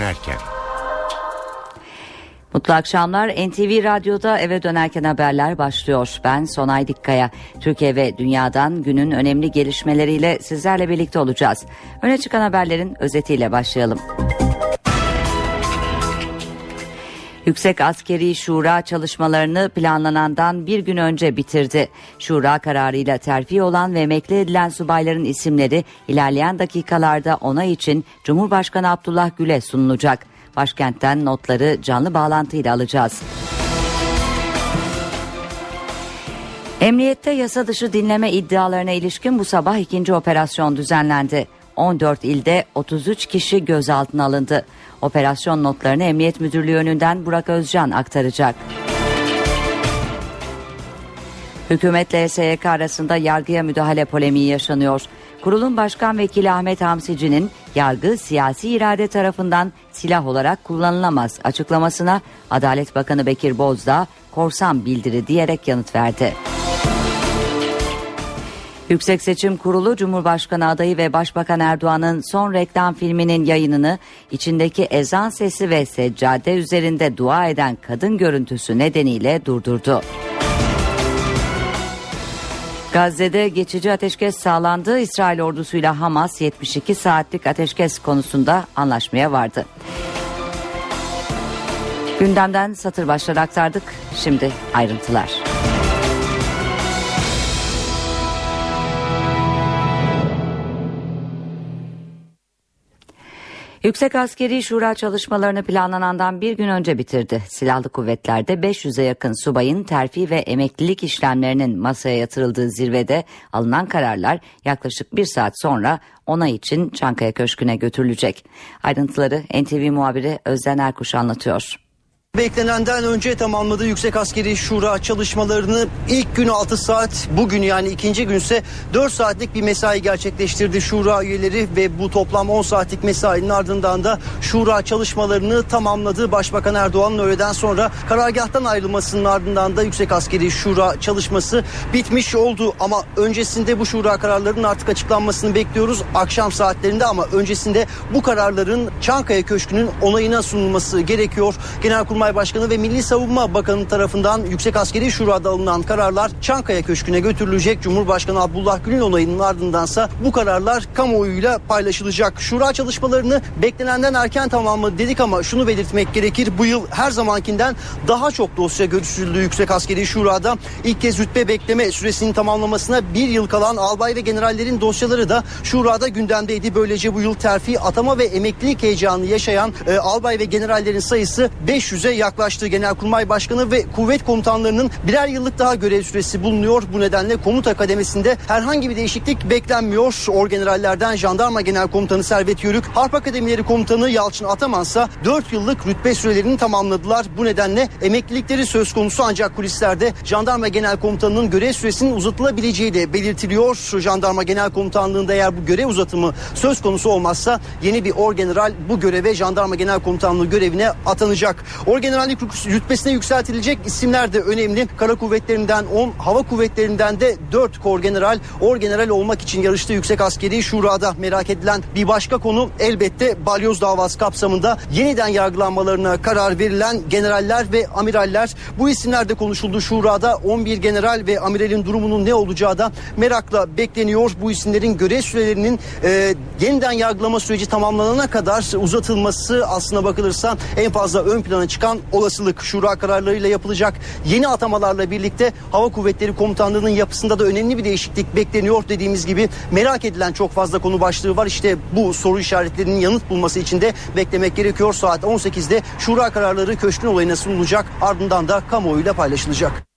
dönerken. Mutlu akşamlar. NTV Radyo'da eve dönerken haberler başlıyor. Ben Sonay Dikkaya. Türkiye ve dünyadan günün önemli gelişmeleriyle sizlerle birlikte olacağız. Öne çıkan haberlerin özetiyle başlayalım. Yüksek Askeri Şura çalışmalarını planlanandan bir gün önce bitirdi. Şura kararıyla terfi olan ve emekli edilen subayların isimleri ilerleyen dakikalarda onay için Cumhurbaşkanı Abdullah Gül'e sunulacak. Başkentten notları canlı bağlantıyla alacağız. Emniyette yasa dışı dinleme iddialarına ilişkin bu sabah ikinci operasyon düzenlendi. 14 ilde 33 kişi gözaltına alındı. Operasyon notlarını Emniyet Müdürlüğü önünden Burak Özcan aktaracak. Hükümetle SYK arasında yargıya müdahale polemiği yaşanıyor. Kurulun Başkan Vekili Ahmet Hamsici'nin yargı siyasi irade tarafından silah olarak kullanılamaz açıklamasına Adalet Bakanı Bekir Bozdağ korsan bildiri diyerek yanıt verdi. Yüksek Seçim Kurulu Cumhurbaşkanı adayı ve Başbakan Erdoğan'ın son reklam filminin yayınını içindeki ezan sesi ve seccade üzerinde dua eden kadın görüntüsü nedeniyle durdurdu. Gazze'de geçici ateşkes sağlandı. İsrail ordusuyla Hamas 72 saatlik ateşkes konusunda anlaşmaya vardı. Gündemden satır başları aktardık. Şimdi ayrıntılar. Yüksek Askeri Şura çalışmalarını planlanandan bir gün önce bitirdi. Silahlı kuvvetlerde 500'e yakın subayın terfi ve emeklilik işlemlerinin masaya yatırıldığı zirvede alınan kararlar yaklaşık bir saat sonra onay için Çankaya Köşkü'ne götürülecek. Ayrıntıları NTV muhabiri Özden Erkuş anlatıyor. Beklenenden önce tamamladığı Yüksek Askeri Şura çalışmalarını ilk gün 6 saat, bugün yani ikinci günse 4 saatlik bir mesai gerçekleştirdi Şura üyeleri ve bu toplam 10 saatlik mesainin ardından da Şura çalışmalarını tamamladı. Başbakan Erdoğan'ın öğleden sonra karargahtan ayrılmasının ardından da Yüksek Askeri Şura çalışması bitmiş oldu. Ama öncesinde bu Şura kararlarının artık açıklanmasını bekliyoruz akşam saatlerinde ama öncesinde bu kararların Çankaya Köşkü'nün onayına sunulması gerekiyor. Genelkurmay Genelkurmay Başkanı ve Milli Savunma Bakanı tarafından Yüksek Askeri Şura'da alınan kararlar Çankaya Köşkü'ne götürülecek. Cumhurbaşkanı Abdullah Gül'ün onayının ardındansa bu kararlar kamuoyuyla paylaşılacak. Şura çalışmalarını beklenenden erken tamamladı dedik ama şunu belirtmek gerekir. Bu yıl her zamankinden daha çok dosya görüşüldü Yüksek Askeri Şura'da. İlk kez rütbe bekleme süresinin tamamlamasına bir yıl kalan albay ve generallerin dosyaları da Şura'da gündemdeydi. Böylece bu yıl terfi, atama ve emeklilik heyecanı yaşayan e, albay ve generallerin sayısı 500'e sürece yaklaştı. Genelkurmay Başkanı ve kuvvet komutanlarının birer yıllık daha görev süresi bulunuyor. Bu nedenle komuta kademesinde herhangi bir değişiklik beklenmiyor. Orgenerallerden Jandarma Genel Komutanı Servet Yörük, Harp Akademileri Komutanı Yalçın Atamansa 4 yıllık rütbe sürelerini tamamladılar. Bu nedenle emeklilikleri söz konusu ancak kulislerde Jandarma Genel Komutanı'nın görev süresinin uzatılabileceği de belirtiliyor. Jandarma Genel Komutanlığı'nda eğer bu görev uzatımı söz konusu olmazsa yeni bir orgeneral bu göreve Jandarma Genel Komutanlığı görevine atanacak. Orgenerallik rütbesine yükseltilecek isimler de önemli. Kara kuvvetlerinden 10, hava kuvvetlerinden de 4 korgeneral, orgeneral olmak için yarıştığı Yüksek Askeri Şura'da merak edilen bir başka konu elbette balyoz davası kapsamında yeniden yargılanmalarına karar verilen generaller ve amiraller. Bu isimler de konuşuldu Şura'da 11 general ve amiralin durumunun ne olacağı da merakla bekleniyor. Bu isimlerin görev sürelerinin e, yeniden yargılama süreci tamamlanana kadar uzatılması aslına bakılırsa en fazla ön plana çıkan çıkan olasılık şura kararlarıyla yapılacak yeni atamalarla birlikte Hava Kuvvetleri Komutanlığı'nın yapısında da önemli bir değişiklik bekleniyor dediğimiz gibi merak edilen çok fazla konu başlığı var. İşte bu soru işaretlerinin yanıt bulması için de beklemek gerekiyor. Saat 18'de şura kararları köşkün olayına sunulacak ardından da kamuoyuyla paylaşılacak.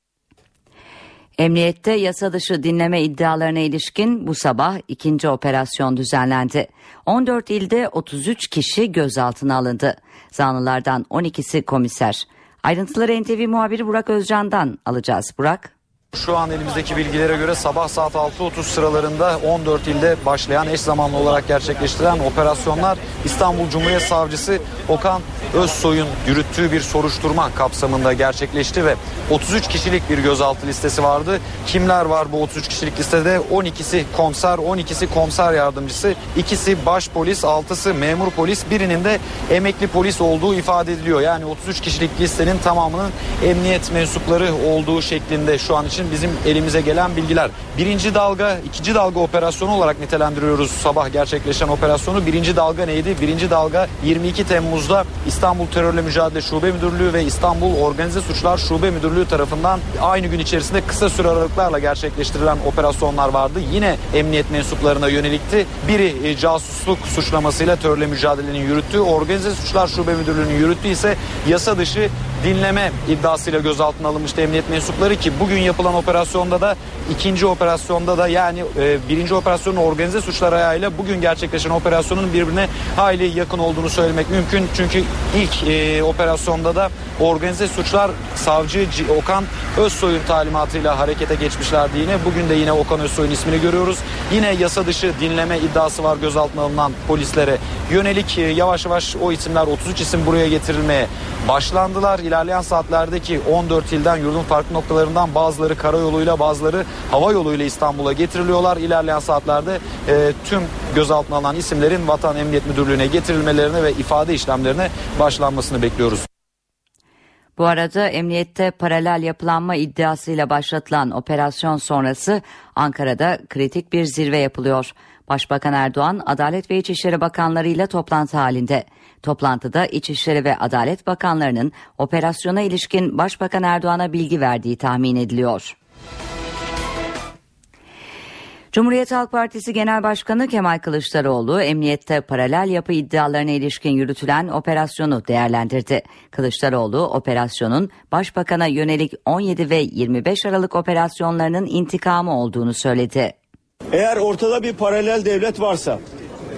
Emniyette yasa dışı dinleme iddialarına ilişkin bu sabah ikinci operasyon düzenlendi. 14 ilde 33 kişi gözaltına alındı. Zanlılardan 12'si komiser. Ayrıntıları NTV muhabiri Burak Özcan'dan alacağız. Burak. Şu an elimizdeki bilgilere göre sabah saat 6.30 sıralarında 14 ilde başlayan eş zamanlı olarak gerçekleştirilen operasyonlar İstanbul Cumhuriyet Savcısı Okan Özsoy'un yürüttüğü bir soruşturma kapsamında gerçekleşti ve 33 kişilik bir gözaltı listesi vardı. Kimler var bu 33 kişilik listede? 12'si komiser, 12'si komiser yardımcısı, ikisi baş polis, 6'sı memur polis, birinin de emekli polis olduğu ifade ediliyor. Yani 33 kişilik listenin tamamının emniyet mensupları olduğu şeklinde şu an için bizim elimize gelen bilgiler. Birinci dalga, ikinci dalga operasyonu olarak nitelendiriyoruz sabah gerçekleşen operasyonu. Birinci dalga neydi? Birinci dalga 22 Temmuz'da İstanbul Terörle Mücadele Şube Müdürlüğü ve İstanbul Organize Suçlar Şube Müdürlüğü tarafından aynı gün içerisinde kısa süre aralıklarla gerçekleştirilen operasyonlar vardı. Yine emniyet mensuplarına yönelikti. Biri e, casusluk suçlamasıyla terörle mücadelenin yürüttüğü, Organize Suçlar Şube Müdürlüğü'nün yürüttüğü ise yasa dışı dinleme iddiasıyla gözaltına alınmıştı emniyet mensupları ki bugün yapılan operasyonda da ikinci operasyonda da yani e, birinci operasyonun organize suçlar ayağıyla bugün gerçekleşen operasyonun birbirine hayli yakın olduğunu söylemek mümkün. Çünkü ilk e, operasyonda da organize suçlar savcı Okan Özsoy'un talimatıyla harekete geçmişlerdi yine. Bugün de yine Okan Özsoy'un ismini görüyoruz. Yine yasa dışı dinleme iddiası var gözaltına alınan polislere yönelik e, yavaş yavaş o isimler 33 isim buraya getirilmeye başlandılar. İlerleyen saatlerdeki 14 ilden yurdun farklı noktalarından bazıları karayoluyla bazıları hava yoluyla İstanbul'a getiriliyorlar. İlerleyen saatlerde e, tüm gözaltına alınan isimlerin Vatan Emniyet Müdürlüğü'ne getirilmelerine ve ifade işlemlerine başlanmasını bekliyoruz. Bu arada emniyette paralel yapılanma iddiasıyla başlatılan operasyon sonrası Ankara'da kritik bir zirve yapılıyor. Başbakan Erdoğan, Adalet ve İçişleri Bakanları ile toplantı halinde. Toplantıda İçişleri ve Adalet Bakanlarının operasyona ilişkin Başbakan Erdoğan'a bilgi verdiği tahmin ediliyor. Cumhuriyet Halk Partisi Genel Başkanı Kemal Kılıçdaroğlu emniyette paralel yapı iddialarına ilişkin yürütülen operasyonu değerlendirdi. Kılıçdaroğlu operasyonun başbakana yönelik 17 ve 25 Aralık operasyonlarının intikamı olduğunu söyledi. Eğer ortada bir paralel devlet varsa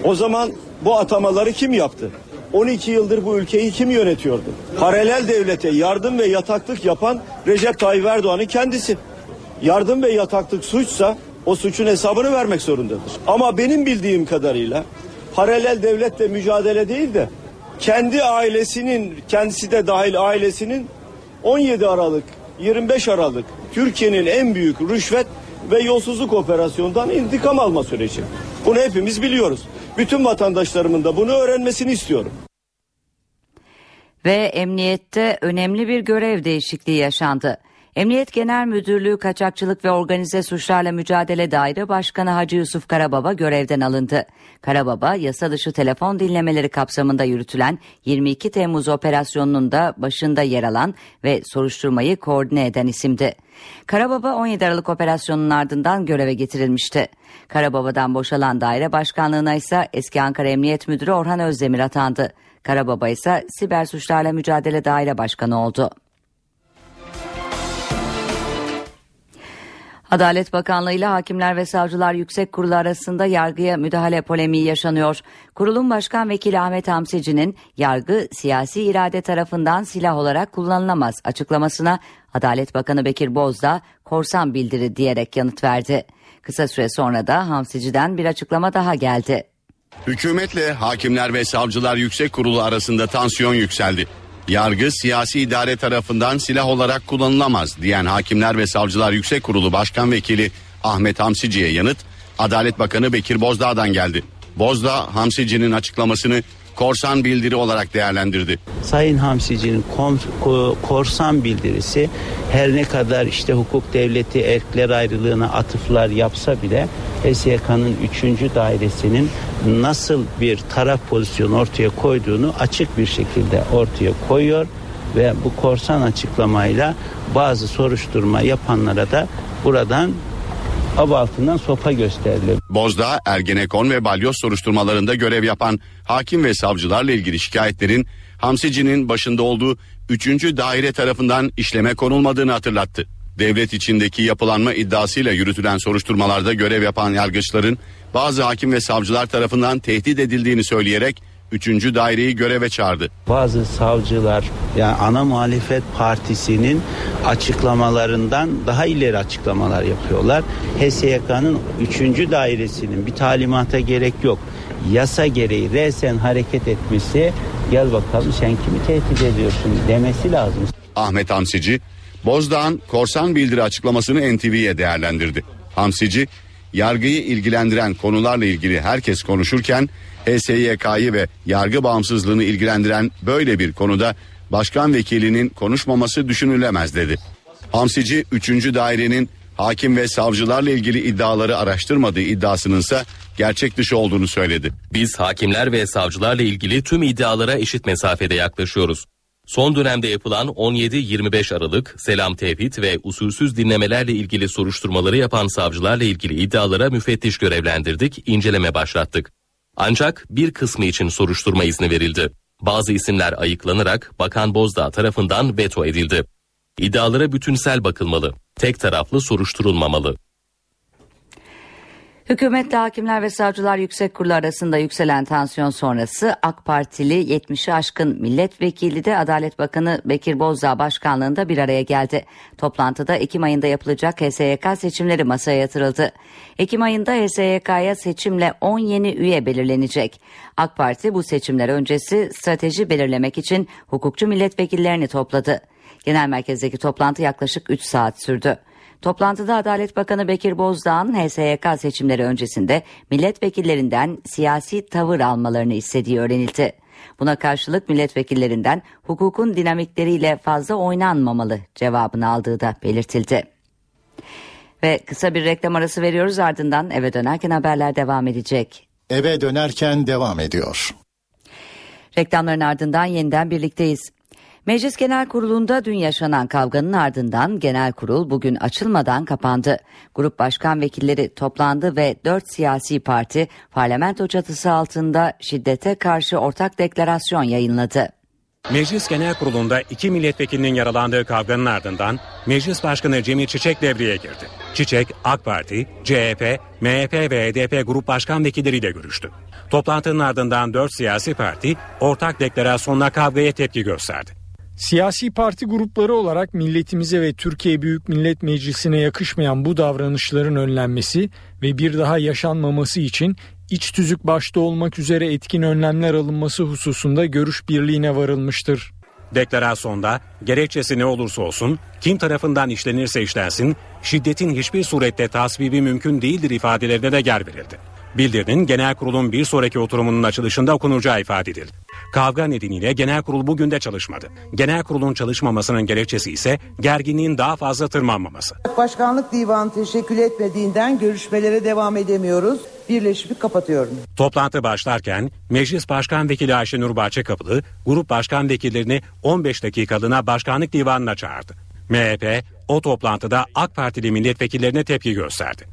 o zaman bu atamaları kim yaptı? 12 yıldır bu ülkeyi kim yönetiyordu? Paralel devlete yardım ve yataklık yapan Recep Tayyip Erdoğan'ın kendisi. Yardım ve yataklık suçsa o suçun hesabını vermek zorundadır. Ama benim bildiğim kadarıyla paralel devletle mücadele değil de kendi ailesinin kendisi de dahil ailesinin 17 Aralık 25 Aralık Türkiye'nin en büyük rüşvet ve yolsuzluk operasyonundan intikam alma süreci. Bunu hepimiz biliyoruz. Bütün vatandaşlarımın da bunu öğrenmesini istiyorum. Ve emniyette önemli bir görev değişikliği yaşandı. Emniyet Genel Müdürlüğü Kaçakçılık ve Organize Suçlarla Mücadele Daire Başkanı Hacı Yusuf Karababa görevden alındı. Karababa yasa dışı telefon dinlemeleri kapsamında yürütülen 22 Temmuz operasyonunun da başında yer alan ve soruşturmayı koordine eden isimdi. Karababa 17 Aralık operasyonunun ardından göreve getirilmişti. Karababa'dan boşalan daire başkanlığına ise eski Ankara Emniyet Müdürü Orhan Özdemir atandı. Karababa ise Siber Suçlarla Mücadele Daire Başkanı oldu. Adalet Bakanlığı ile Hakimler ve Savcılar Yüksek Kurulu arasında yargıya müdahale polemiği yaşanıyor. Kurulun Başkan Vekili Ahmet Hamsici'nin yargı siyasi irade tarafından silah olarak kullanılamaz açıklamasına Adalet Bakanı Bekir Bozdağ korsan bildiri diyerek yanıt verdi. Kısa süre sonra da Hamsici'den bir açıklama daha geldi. Hükümetle Hakimler ve Savcılar Yüksek Kurulu arasında tansiyon yükseldi. Yargı siyasi idare tarafından silah olarak kullanılamaz diyen Hakimler ve Savcılar Yüksek Kurulu Başkan Vekili Ahmet Hamsici'ye yanıt Adalet Bakanı Bekir Bozdağ'dan geldi. Bozdağ Hamsici'nin açıklamasını korsan bildiri olarak değerlendirdi. Sayın Hamsici'nin korsan bildirisi her ne kadar işte hukuk devleti erkler ayrılığına atıflar yapsa bile HSYK'nın 3. dairesinin nasıl bir taraf pozisyonu ortaya koyduğunu açık bir şekilde ortaya koyuyor ve bu korsan açıklamayla bazı soruşturma yapanlara da buradan av altından sopa gösteriliyor. Bozdağ, Ergenekon ve Balyoz soruşturmalarında görev yapan hakim ve savcılarla ilgili şikayetlerin Hamsici'nin başında olduğu 3. daire tarafından işleme konulmadığını hatırlattı. Devlet içindeki yapılanma iddiasıyla yürütülen soruşturmalarda görev yapan yargıçların bazı hakim ve savcılar tarafından tehdit edildiğini söyleyerek üçüncü daireyi göreve çağırdı. Bazı savcılar yani ana muhalefet partisinin açıklamalarından daha ileri açıklamalar yapıyorlar. HSYK'nın 3. dairesinin bir talimata gerek yok. Yasa gereği resen hareket etmesi gel bakalım sen kimi tehdit ediyorsun demesi lazım. Ahmet Hamsici, Bozdağ'ın korsan bildiri açıklamasını NTV'ye değerlendirdi. Hamsici, yargıyı ilgilendiren konularla ilgili herkes konuşurken HSYK'yı ve yargı bağımsızlığını ilgilendiren böyle bir konuda başkan vekilinin konuşmaması düşünülemez dedi. Hamsici 3. dairenin hakim ve savcılarla ilgili iddiaları araştırmadığı iddiasınınsa gerçek dışı olduğunu söyledi. Biz hakimler ve savcılarla ilgili tüm iddialara eşit mesafede yaklaşıyoruz. Son dönemde yapılan 17-25 Aralık selam tevhid ve usulsüz dinlemelerle ilgili soruşturmaları yapan savcılarla ilgili iddialara müfettiş görevlendirdik, inceleme başlattık. Ancak bir kısmı için soruşturma izni verildi. Bazı isimler ayıklanarak Bakan Bozdağ tarafından veto edildi. İddialara bütünsel bakılmalı, tek taraflı soruşturulmamalı. Hükümetle Hakimler ve Savcılar Yüksek Kurulu arasında yükselen tansiyon sonrası AK Partili 70'i aşkın milletvekili de Adalet Bakanı Bekir Bozdağ başkanlığında bir araya geldi. Toplantıda Ekim ayında yapılacak HSYK seçimleri masaya yatırıldı. Ekim ayında HSYK'ya seçimle 10 yeni üye belirlenecek. AK Parti bu seçimler öncesi strateji belirlemek için hukukçu milletvekillerini topladı. Genel merkezdeki toplantı yaklaşık 3 saat sürdü. Toplantıda Adalet Bakanı Bekir Bozdağ'ın HSYK seçimleri öncesinde milletvekillerinden siyasi tavır almalarını istediği öğrenildi. Buna karşılık milletvekillerinden hukukun dinamikleriyle fazla oynanmamalı cevabını aldığı da belirtildi. Ve kısa bir reklam arası veriyoruz ardından eve dönerken haberler devam edecek. Eve dönerken devam ediyor. Reklamların ardından yeniden birlikteyiz. Meclis Genel Kurulu'nda dün yaşanan kavganın ardından genel kurul bugün açılmadan kapandı. Grup başkan vekilleri toplandı ve dört siyasi parti parlamento çatısı altında şiddete karşı ortak deklarasyon yayınladı. Meclis Genel Kurulu'nda iki milletvekilinin yaralandığı kavganın ardından Meclis Başkanı Cemil Çiçek devreye girdi. Çiçek, AK Parti, CHP, MHP ve HDP grup başkan vekilleriyle görüştü. Toplantının ardından dört siyasi parti ortak deklarasyonla kavgaya tepki gösterdi. Siyasi parti grupları olarak milletimize ve Türkiye Büyük Millet Meclisi'ne yakışmayan bu davranışların önlenmesi ve bir daha yaşanmaması için iç tüzük başta olmak üzere etkin önlemler alınması hususunda görüş birliğine varılmıştır. Deklarasyonda gerekçesi ne olursa olsun, kim tarafından işlenirse işlensin, şiddetin hiçbir surette tasvibi mümkün değildir ifadelerine de yer verildi. Bildirinin genel kurulun bir sonraki oturumunun açılışında okunacağı ifade edildi. Kavga nedeniyle genel kurul bugün de çalışmadı. Genel kurulun çalışmamasının gerekçesi ise gerginliğin daha fazla tırmanmaması. Başkanlık divanı teşekkül etmediğinden görüşmelere devam edemiyoruz. Birleşimi kapatıyorum. Toplantı başlarken Meclis Başkan Vekili Ayşenur Bahçekapılı grup başkan vekillerini 15 dakikalığına başkanlık divanına çağırdı. MHP o toplantıda AK Partili milletvekillerine tepki gösterdi.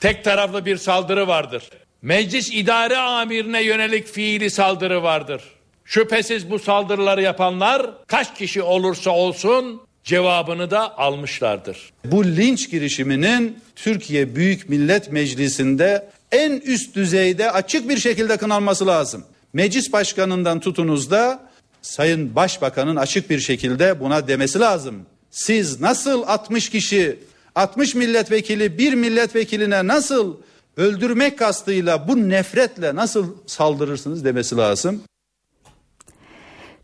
Tek taraflı bir saldırı vardır. Meclis idare amirine yönelik fiili saldırı vardır. Şüphesiz bu saldırıları yapanlar kaç kişi olursa olsun cevabını da almışlardır. Bu linç girişiminin Türkiye Büyük Millet Meclisi'nde en üst düzeyde açık bir şekilde kınanması lazım. Meclis başkanından tutunuz da Sayın Başbakan'ın açık bir şekilde buna demesi lazım. Siz nasıl 60 kişi 60 milletvekili bir milletvekiline nasıl öldürmek kastıyla bu nefretle nasıl saldırırsınız demesi lazım.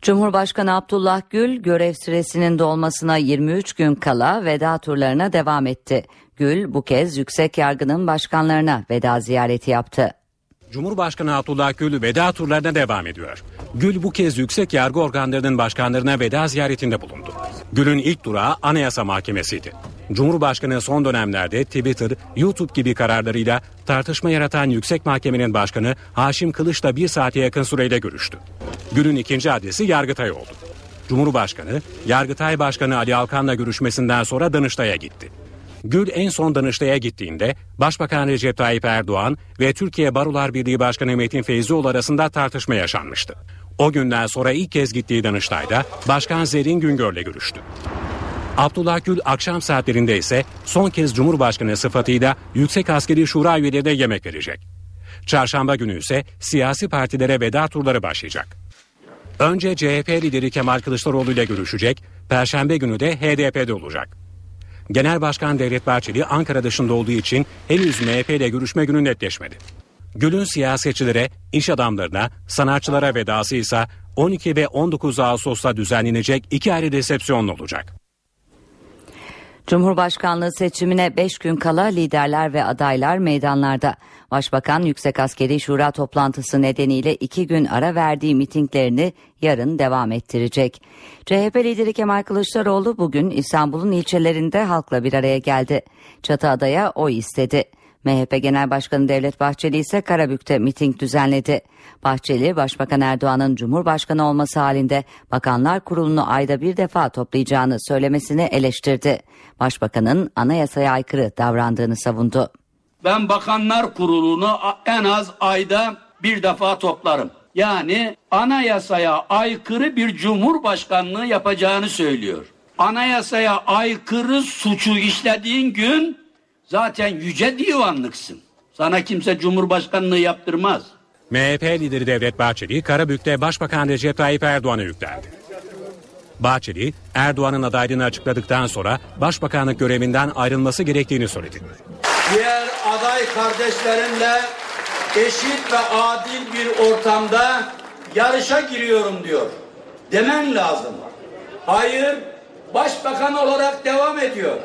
Cumhurbaşkanı Abdullah Gül görev süresinin dolmasına 23 gün kala veda turlarına devam etti. Gül bu kez yüksek yargının başkanlarına veda ziyareti yaptı. Cumhurbaşkanı Abdullah Gül veda turlarına devam ediyor. Gül bu kez yüksek yargı organlarının başkanlarına veda ziyaretinde bulundu. Gül'ün ilk durağı Anayasa Mahkemesi'ydi. Cumhurbaşkanı son dönemlerde Twitter, YouTube gibi kararlarıyla tartışma yaratan Yüksek Mahkemenin Başkanı Haşim Kılıç'la bir saate yakın süreyle görüştü. Gül'ün ikinci adresi Yargıtay oldu. Cumhurbaşkanı, Yargıtay Başkanı Ali Alkan'la görüşmesinden sonra Danıştay'a gitti. Gül en son Danıştay'a gittiğinde Başbakan Recep Tayyip Erdoğan ve Türkiye Barolar Birliği Başkanı Metin Feyzioğlu arasında tartışma yaşanmıştı. O günden sonra ilk kez gittiği Danıştay'da Başkan Zerrin Güngör'le görüştü. Abdullah Gül akşam saatlerinde ise son kez Cumhurbaşkanı sıfatıyla Yüksek Askeri Şura üyelerine yemek verecek. Çarşamba günü ise siyasi partilere veda turları başlayacak. Önce CHP lideri Kemal Kılıçdaroğlu ile görüşecek, Perşembe günü de HDP'de olacak. Genel Başkan Devlet Bahçeli Ankara dışında olduğu için henüz MHP ile görüşme günü netleşmedi. Gül'ün siyasetçilere, iş adamlarına, sanatçılara vedası ise 12 ve 19 Ağustos'ta düzenlenecek iki ayrı resepsiyon olacak. Cumhurbaşkanlığı seçimine 5 gün kala liderler ve adaylar meydanlarda. Başbakan Yüksek Askeri Şura toplantısı nedeniyle 2 gün ara verdiği mitinglerini yarın devam ettirecek. CHP lideri Kemal Kılıçdaroğlu bugün İstanbul'un ilçelerinde halkla bir araya geldi. Çatıada'ya oy istedi. MHP Genel Başkanı Devlet Bahçeli ise Karabük'te miting düzenledi. Bahçeli, Başbakan Erdoğan'ın Cumhurbaşkanı olması halinde Bakanlar Kurulu'nu ayda bir defa toplayacağını söylemesini eleştirdi. Başbakanın anayasaya aykırı davrandığını savundu. Ben Bakanlar Kurulu'nu en az ayda bir defa toplarım. Yani anayasaya aykırı bir cumhurbaşkanlığı yapacağını söylüyor. Anayasaya aykırı suçu işlediğin gün zaten yüce divanlıksın. Sana kimse cumhurbaşkanlığı yaptırmaz. MHP lideri Devlet Bahçeli Karabük'te Başbakan Recep Tayyip Erdoğan'a yüklendi. Bahçeli, Erdoğan'ın adaylığını açıkladıktan sonra başbakanlık görevinden ayrılması gerektiğini söyledi. Diğer aday kardeşlerimle eşit ve adil bir ortamda yarışa giriyorum diyor. Demen lazım. Hayır, başbakan olarak devam ediyor.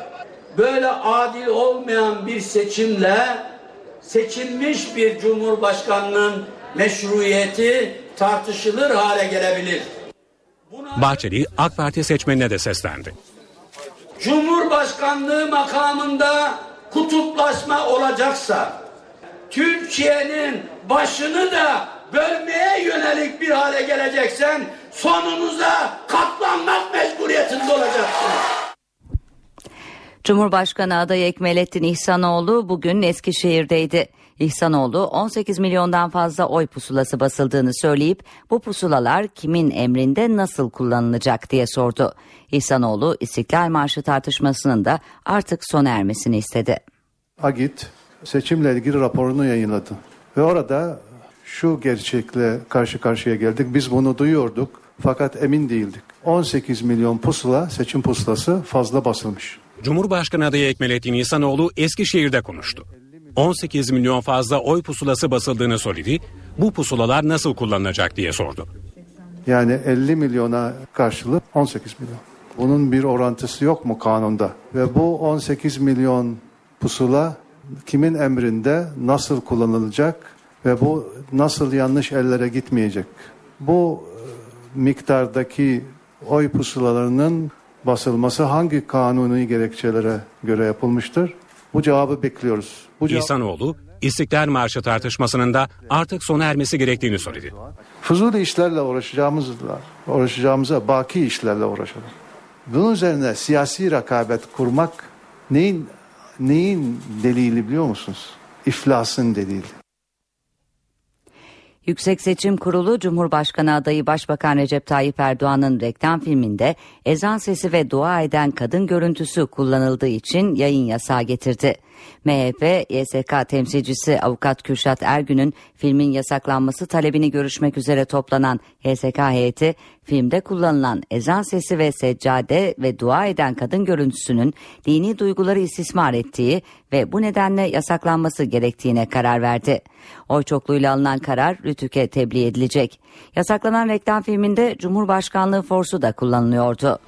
Böyle adil olmayan bir seçimle seçilmiş bir cumhurbaşkanının meşruiyeti tartışılır hale gelebilir. Bahçeli AK Parti seçmenine de seslendi. Cumhurbaşkanlığı makamında kutuplaşma olacaksa Türkiye'nin başını da bölmeye yönelik bir hale geleceksen sonunuza katlanmak mecburiyetinde olacaksınız. Cumhurbaşkanı adayı Ekmelettin İhsanoğlu bugün Eskişehir'deydi. İhsanoğlu 18 milyondan fazla oy pusulası basıldığını söyleyip bu pusulalar kimin emrinde nasıl kullanılacak diye sordu. İhsanoğlu İstiklal Marşı tartışmasının da artık sona ermesini istedi. Agit seçimle ilgili raporunu yayınladı ve orada şu gerçekle karşı karşıya geldik. Biz bunu duyuyorduk fakat emin değildik. 18 milyon pusula seçim pusulası fazla basılmış. Cumhurbaşkanı adayı Ekmelettin İhsanoğlu Eskişehir'de konuştu. 18 milyon fazla oy pusulası basıldığını söyledi. Bu pusulalar nasıl kullanılacak diye sordu. Yani 50 milyona karşılık 18 milyon. Bunun bir orantısı yok mu kanunda? Ve bu 18 milyon pusula kimin emrinde nasıl kullanılacak ve bu nasıl yanlış ellere gitmeyecek? Bu e, miktardaki oy pusulalarının basılması hangi kanuni gerekçelere göre yapılmıştır? Bu cevabı bekliyoruz. Bu cevap... İhsanoğlu, İstiklal Marşı tartışmasının da artık sona ermesi gerektiğini söyledi. Fuzuli işlerle uğraşacağımızla, uğraşacağımıza baki işlerle uğraşalım. Bunun üzerine siyasi rekabet kurmak neyin neyin delili biliyor musunuz? İflasın delili. Yüksek Seçim Kurulu Cumhurbaşkanı adayı Başbakan Recep Tayyip Erdoğan'ın reklam filminde ezan sesi ve dua eden kadın görüntüsü kullanıldığı için yayın yasağı getirdi. MHP YSK temsilcisi avukat Kürşat Ergün'ün filmin yasaklanması talebini görüşmek üzere toplanan YSK heyeti filmde kullanılan ezan sesi ve seccade ve dua eden kadın görüntüsünün dini duyguları istismar ettiği ve bu nedenle yasaklanması gerektiğine karar verdi. Oy çokluğuyla alınan karar Rütük'e tebliğ edilecek. Yasaklanan reklam filminde Cumhurbaşkanlığı forsu da kullanılıyordu.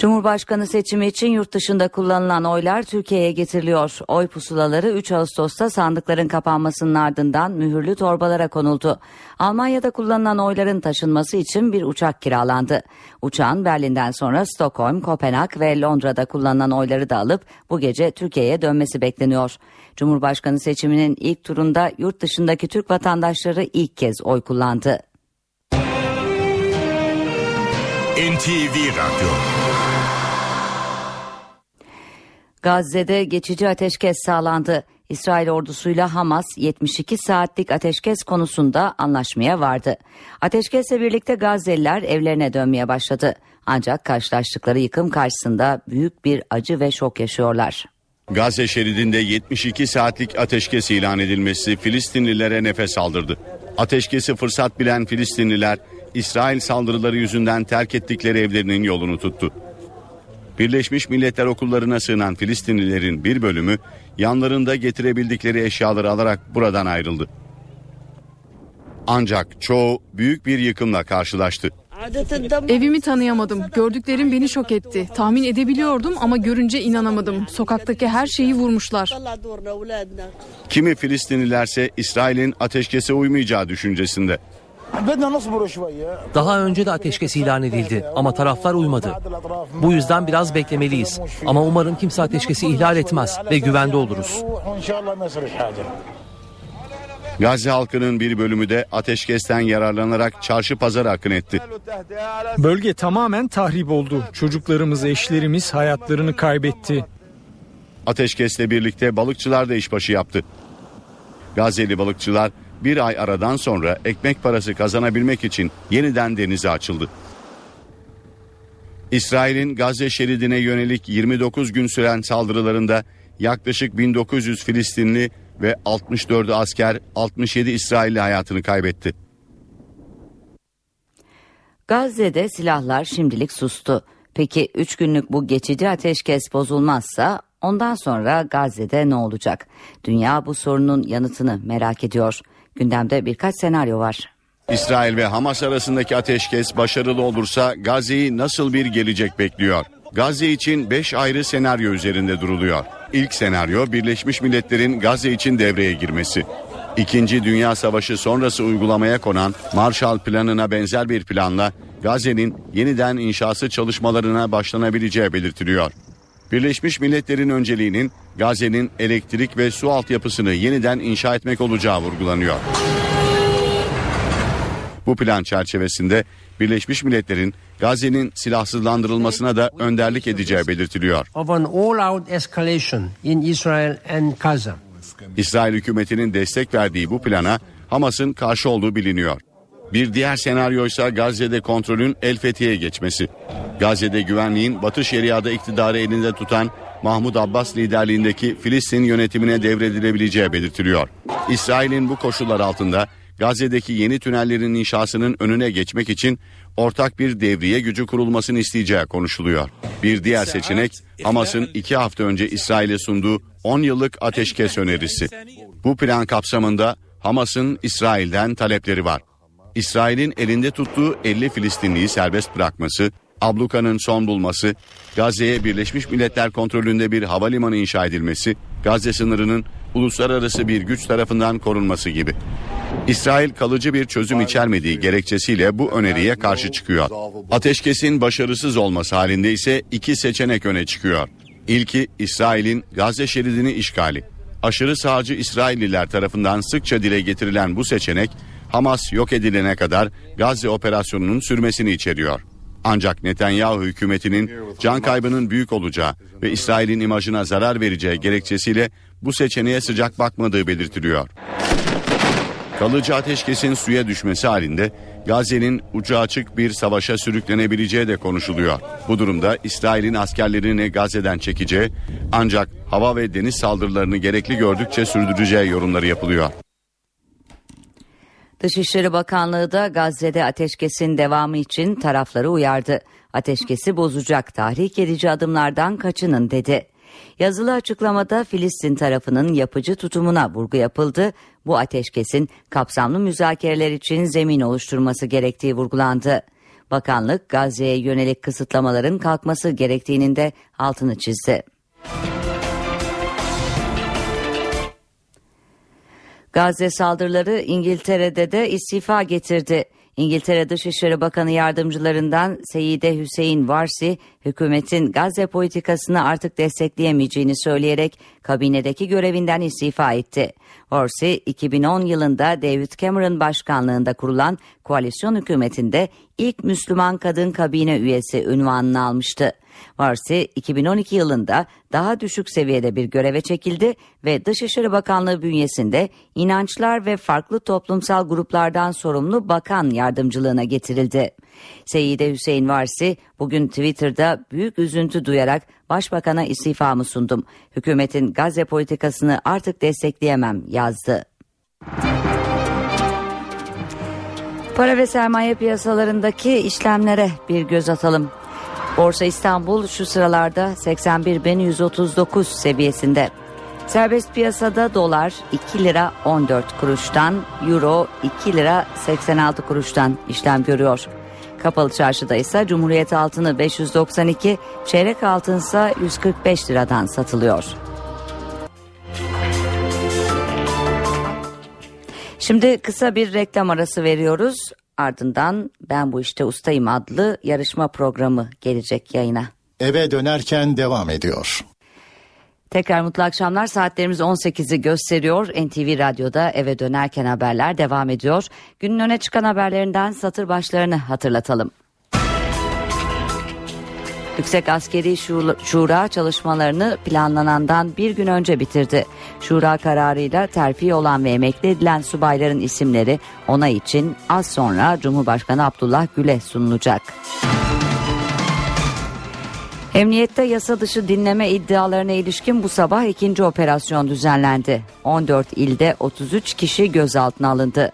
Cumhurbaşkanı seçimi için yurt dışında kullanılan oylar Türkiye'ye getiriliyor. Oy pusulaları 3 Ağustos'ta sandıkların kapanmasının ardından mühürlü torbalara konuldu. Almanya'da kullanılan oyların taşınması için bir uçak kiralandı. Uçağın Berlin'den sonra Stockholm, Kopenhag ve Londra'da kullanılan oyları da alıp bu gece Türkiye'ye dönmesi bekleniyor. Cumhurbaşkanı seçiminin ilk turunda yurt dışındaki Türk vatandaşları ilk kez oy kullandı. NTV Radyo Gazze'de geçici ateşkes sağlandı. İsrail ordusuyla Hamas 72 saatlik ateşkes konusunda anlaşmaya vardı. Ateşkesle birlikte Gazze'liler evlerine dönmeye başladı. Ancak karşılaştıkları yıkım karşısında büyük bir acı ve şok yaşıyorlar. Gazze şeridinde 72 saatlik ateşkes ilan edilmesi Filistinlilere nefes aldırdı. Ateşkesi fırsat bilen Filistinliler İsrail saldırıları yüzünden terk ettikleri evlerinin yolunu tuttu. Birleşmiş Milletler okullarına sığınan Filistinlilerin bir bölümü yanlarında getirebildikleri eşyaları alarak buradan ayrıldı. Ancak çoğu büyük bir yıkımla karşılaştı. Evimi tanıyamadım. Gördüklerim beni şok etti. Tahmin edebiliyordum ama görünce inanamadım. Sokaktaki her şeyi vurmuşlar. Kimi Filistinlilerse İsrail'in ateşkese uymayacağı düşüncesinde. Daha önce de ateşkes ilan edildi ama taraflar uymadı. Bu yüzden biraz beklemeliyiz. Ama umarım kimse ateşkesi ihlal etmez ve güvende oluruz. Gazze halkının bir bölümü de ateşkesten yararlanarak çarşı pazara akın etti. Bölge tamamen tahrip oldu. Çocuklarımız, eşlerimiz hayatlarını kaybetti. Ateşkesle birlikte balıkçılar da işbaşı yaptı. Gazze'li balıkçılar bir ay aradan sonra ekmek parası kazanabilmek için yeniden denize açıldı. İsrail'in Gazze şeridine yönelik 29 gün süren saldırılarında yaklaşık 1900 Filistinli ve 64 asker 67 İsrailli hayatını kaybetti. Gazze'de silahlar şimdilik sustu. Peki 3 günlük bu geçici ateşkes bozulmazsa ondan sonra Gazze'de ne olacak? Dünya bu sorunun yanıtını merak ediyor. Gündemde birkaç senaryo var. İsrail ve Hamas arasındaki ateşkes başarılı olursa Gazze'yi nasıl bir gelecek bekliyor? Gazze için 5 ayrı senaryo üzerinde duruluyor. İlk senaryo Birleşmiş Milletler'in Gazze için devreye girmesi. İkinci Dünya Savaşı sonrası uygulamaya konan Marshall Planı'na benzer bir planla Gazze'nin yeniden inşası çalışmalarına başlanabileceği belirtiliyor. Birleşmiş Milletler'in önceliğinin Gazze'nin elektrik ve su altyapısını yeniden inşa etmek olacağı vurgulanıyor. Bu plan çerçevesinde Birleşmiş Milletler'in Gazze'nin silahsızlandırılmasına da önderlik edeceği belirtiliyor. of an all-out escalation in Israel and Gaza. İsrail hükümetinin destek verdiği bu plana Hamas'ın karşı olduğu biliniyor. Bir diğer senaryo ise Gazze'de kontrolün El Fethi'ye geçmesi. Gazze'de güvenliğin Batı Şeria'da iktidarı elinde tutan Mahmud Abbas liderliğindeki Filistin yönetimine devredilebileceği belirtiliyor. İsrail'in bu koşullar altında Gazze'deki yeni tünellerin inşasının önüne geçmek için ortak bir devriye gücü kurulmasını isteyeceği konuşuluyor. Bir diğer seçenek Hamas'ın iki hafta önce İsrail'e sunduğu 10 yıllık ateşkes önerisi. Bu plan kapsamında Hamas'ın İsrail'den talepleri var. İsrail'in elinde tuttuğu 50 Filistinliyi serbest bırakması, ablukanın son bulması, Gazze'ye Birleşmiş Milletler kontrolünde bir havalimanı inşa edilmesi, Gazze sınırının uluslararası bir güç tarafından korunması gibi. İsrail kalıcı bir çözüm içermediği gerekçesiyle bu öneriye karşı çıkıyor. Ateşkesin başarısız olması halinde ise iki seçenek öne çıkıyor. İlki İsrail'in Gazze şeridini işgali. Aşırı sağcı İsrailliler tarafından sıkça dile getirilen bu seçenek Hamas yok edilene kadar Gazze operasyonunun sürmesini içeriyor. Ancak Netanyahu hükümetinin can kaybının büyük olacağı ve İsrail'in imajına zarar vereceği gerekçesiyle bu seçeneğe sıcak bakmadığı belirtiliyor. Kalıcı ateşkesin suya düşmesi halinde Gazze'nin ucu açık bir savaşa sürüklenebileceği de konuşuluyor. Bu durumda İsrail'in askerlerini Gazze'den çekeceği ancak hava ve deniz saldırılarını gerekli gördükçe sürdüreceği yorumları yapılıyor. Dışişleri Bakanlığı da Gazze'de ateşkesin devamı için tarafları uyardı. Ateşkesi bozacak tahrik edici adımlardan kaçının dedi. Yazılı açıklamada Filistin tarafının yapıcı tutumuna vurgu yapıldı. Bu ateşkesin kapsamlı müzakereler için zemin oluşturması gerektiği vurgulandı. Bakanlık Gazze'ye yönelik kısıtlamaların kalkması gerektiğinin de altını çizdi. Gazze saldırıları İngiltere'de de istifa getirdi. İngiltere Dışişleri Bakanı yardımcılarından Seyide Hüseyin Varsi, hükümetin Gazze politikasını artık destekleyemeyeceğini söyleyerek kabinedeki görevinden istifa etti. Varsi, 2010 yılında David Cameron başkanlığında kurulan koalisyon hükümetinde ilk Müslüman kadın kabine üyesi ünvanını almıştı. Varsi 2012 yılında daha düşük seviyede bir göreve çekildi ve Dışişleri Bakanlığı bünyesinde inançlar ve farklı toplumsal gruplardan sorumlu bakan yardımcılığına getirildi. Seyyide Hüseyin Varsi bugün Twitter'da büyük üzüntü duyarak Başbakan'a istifamı sundum. Hükümetin Gazze politikasını artık destekleyemem yazdı. Para ve sermaye piyasalarındaki işlemlere bir göz atalım. Borsa İstanbul şu sıralarda 81.139 seviyesinde. Serbest piyasada dolar 2 lira 14 kuruştan, euro 2 lira 86 kuruştan işlem görüyor. Kapalı çarşıda ise Cumhuriyet altını 592, çeyrek altın ise 145 liradan satılıyor. Şimdi kısa bir reklam arası veriyoruz. Ardından Ben Bu İşte Ustayım adlı yarışma programı gelecek yayına. Eve dönerken devam ediyor. Tekrar mutlu akşamlar. Saatlerimiz 18'i gösteriyor. NTV Radyo'da eve dönerken haberler devam ediyor. Günün öne çıkan haberlerinden satır başlarını hatırlatalım. Yüksek Askeri Şura çalışmalarını planlanandan bir gün önce bitirdi. Şura kararıyla terfi olan ve emekli edilen subayların isimleri onay için az sonra Cumhurbaşkanı Abdullah Gül'e sunulacak. Emniyette yasa dışı dinleme iddialarına ilişkin bu sabah ikinci operasyon düzenlendi. 14 ilde 33 kişi gözaltına alındı.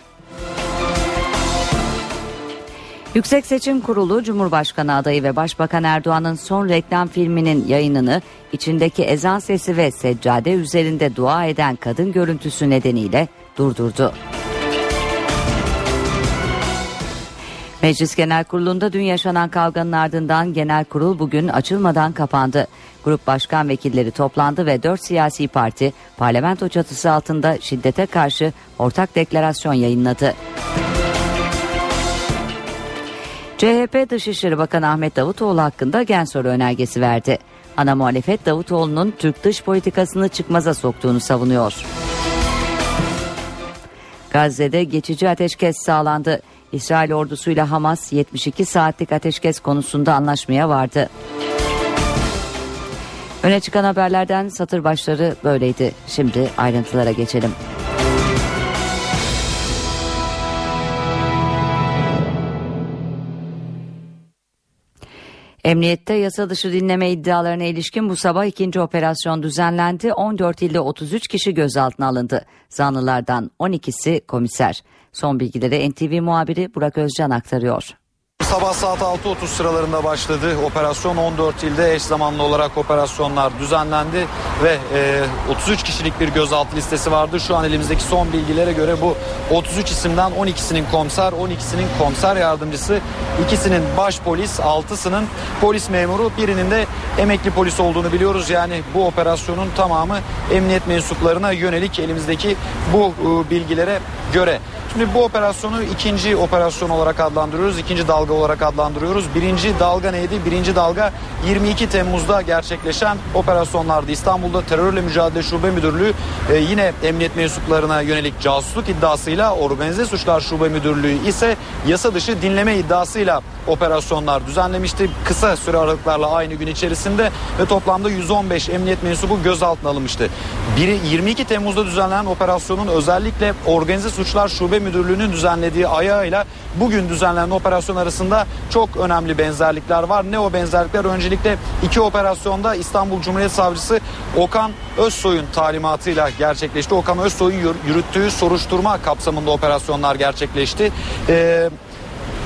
Yüksek Seçim Kurulu Cumhurbaşkanı adayı ve Başbakan Erdoğan'ın son reklam filminin yayınını içindeki ezan sesi ve seccade üzerinde dua eden kadın görüntüsü nedeniyle durdurdu. Meclis Genel Kurulu'nda dün yaşanan kavganın ardından genel kurul bugün açılmadan kapandı. Grup başkan vekilleri toplandı ve dört siyasi parti parlamento çatısı altında şiddete karşı ortak deklarasyon yayınladı. CHP Dışişleri Bakanı Ahmet Davutoğlu hakkında gen soru önergesi verdi. Ana muhalefet Davutoğlu'nun Türk dış politikasını çıkmaza soktuğunu savunuyor. Gazze'de geçici ateşkes sağlandı. İsrail ordusuyla Hamas 72 saatlik ateşkes konusunda anlaşmaya vardı. Öne çıkan haberlerden satır başları böyleydi. Şimdi ayrıntılara geçelim. Emniyette yasa dışı dinleme iddialarına ilişkin bu sabah ikinci operasyon düzenlendi. 14 ilde 33 kişi gözaltına alındı. Zanlılardan 12'si komiser. Son bilgileri NTV muhabiri Burak Özcan aktarıyor. Sabah saat 6.30 sıralarında başladı. Operasyon 14 ilde eş zamanlı olarak operasyonlar düzenlendi ve e, 33 kişilik bir gözaltı listesi vardı. Şu an elimizdeki son bilgilere göre bu 33 isimden 12'sinin komiser, 12'sinin komiser yardımcısı, ikisinin baş polis, 6'sının polis memuru, birinin de emekli polis olduğunu biliyoruz. Yani bu operasyonun tamamı emniyet mensuplarına yönelik elimizdeki bu e, bilgilere göre. Şimdi bu operasyonu ikinci operasyon olarak adlandırıyoruz. ikinci dalga olarak adlandırıyoruz. Birinci dalga neydi? Birinci dalga 22 Temmuz'da gerçekleşen operasyonlardı. İstanbul'da terörle mücadele şube müdürlüğü e, yine emniyet mensuplarına yönelik casusluk iddiasıyla organize suçlar şube müdürlüğü ise yasa dışı dinleme iddiasıyla operasyonlar düzenlemişti. Kısa süre aralıklarla aynı gün içerisinde ve toplamda 115 emniyet mensubu gözaltına alınmıştı. Biri 22 Temmuz'da düzenlenen operasyonun özellikle organize suçlar şube müdürlüğünün düzenlediği ayağıyla bugün düzenlenen operasyon arasında çok önemli benzerlikler var. Ne o benzerlikler? Öncelikle iki operasyonda İstanbul Cumhuriyet Savcısı Okan Özsoy'un talimatıyla gerçekleşti. Okan Özsoy'un yürüttüğü soruşturma kapsamında operasyonlar gerçekleşti. Ee,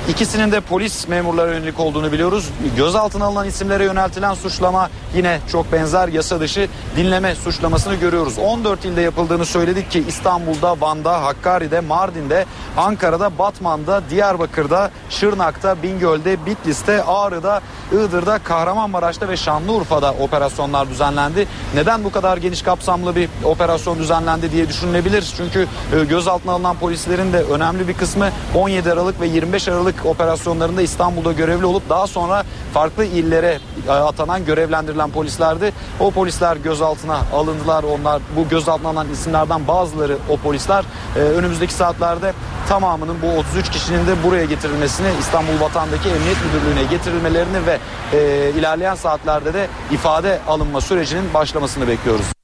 İkisinin de polis memurlara yönelik olduğunu biliyoruz. Gözaltına alınan isimlere yöneltilen suçlama yine çok benzer yasa dışı dinleme suçlamasını görüyoruz. 14 ilde yapıldığını söyledik ki İstanbul'da, Van'da, Hakkari'de, Mardin'de, Ankara'da, Batman'da, Diyarbakır'da, Şırnak'ta, Bingöl'de, Bitlis'te, Ağrı'da, Iğdır'da, Kahramanmaraş'ta ve Şanlıurfa'da operasyonlar düzenlendi. Neden bu kadar geniş kapsamlı bir operasyon düzenlendi diye düşünülebilir. Çünkü e, gözaltına alınan polislerin de önemli bir kısmı 17 Aralık ve 25 Aralık operasyonlarında İstanbul'da görevli olup daha sonra farklı illere e, atanan görevlendirilen polislerdi. O polisler gözaltına alındılar. Onlar bu gözaltına alınan isimlerden bazıları o polisler e, önümüzdeki saatlerde tamamının bu 33 kişinin de buraya getirilmesini İstanbul Vatan'daki Emniyet Müdürlüğü'ne getirilmelerini ve e, ilerleyen saatlerde de ifade alınma sürecinin başlamasını bekliyoruz.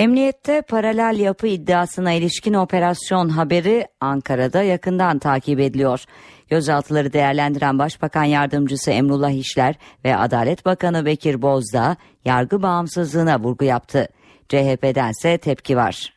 Emniyette paralel yapı iddiasına ilişkin operasyon haberi Ankara'da yakından takip ediliyor. Gözaltıları değerlendiren Başbakan Yardımcısı Emrullah İşler ve Adalet Bakanı Bekir Bozdağ yargı bağımsızlığına vurgu yaptı. CHP'dense tepki var.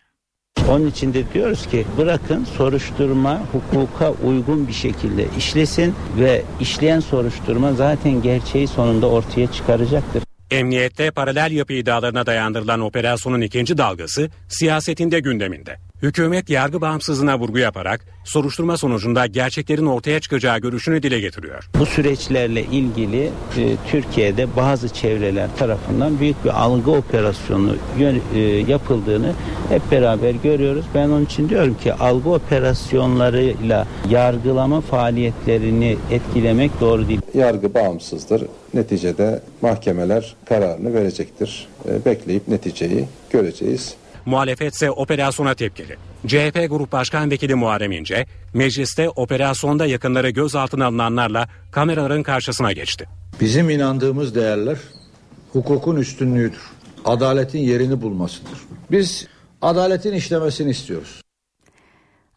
Onun için de diyoruz ki bırakın soruşturma hukuka uygun bir şekilde işlesin ve işleyen soruşturma zaten gerçeği sonunda ortaya çıkaracaktır. Emniyette paralel yapı iddialarına dayandırılan operasyonun ikinci dalgası siyasetinde gündeminde. Hükümet yargı bağımsızlığına vurgu yaparak soruşturma sonucunda gerçeklerin ortaya çıkacağı görüşünü dile getiriyor. Bu süreçlerle ilgili e, Türkiye'de bazı çevreler tarafından büyük bir algı operasyonu e, yapıldığını hep beraber görüyoruz. Ben onun için diyorum ki algı operasyonlarıyla yargılama faaliyetlerini etkilemek doğru değil. Yargı bağımsızdır. Neticede mahkemeler kararını verecektir. E, bekleyip neticeyi göreceğiz. Muhalefetse operasyona tepkili. CHP Grup Başkan Vekili Muharrem İnce, mecliste operasyonda yakınları gözaltına alınanlarla kameraların karşısına geçti. Bizim inandığımız değerler hukukun üstünlüğüdür. Adaletin yerini bulmasıdır. Biz adaletin işlemesini istiyoruz.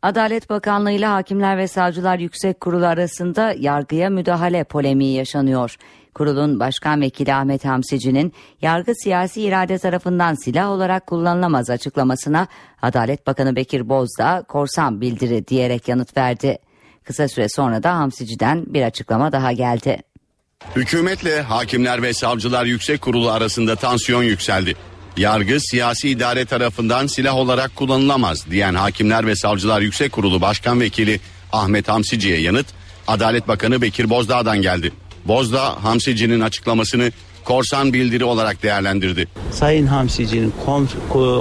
Adalet Bakanlığı ile Hakimler ve Savcılar Yüksek Kurulu arasında yargıya müdahale polemiği yaşanıyor. Kurulun Başkan Vekili Ahmet Hamsici'nin yargı siyasi irade tarafından silah olarak kullanılamaz açıklamasına Adalet Bakanı Bekir Bozdağ korsan bildiri diyerek yanıt verdi. Kısa süre sonra da Hamsici'den bir açıklama daha geldi. Hükümetle Hakimler ve Savcılar Yüksek Kurulu arasında tansiyon yükseldi. Yargı siyasi idare tarafından silah olarak kullanılamaz diyen Hakimler ve Savcılar Yüksek Kurulu Başkan Vekili Ahmet Hamsici'ye yanıt Adalet Bakanı Bekir Bozdağ'dan geldi. Bozdağ Hamsici'nin açıklamasını korsan bildiri olarak değerlendirdi. Sayın Hamsici'nin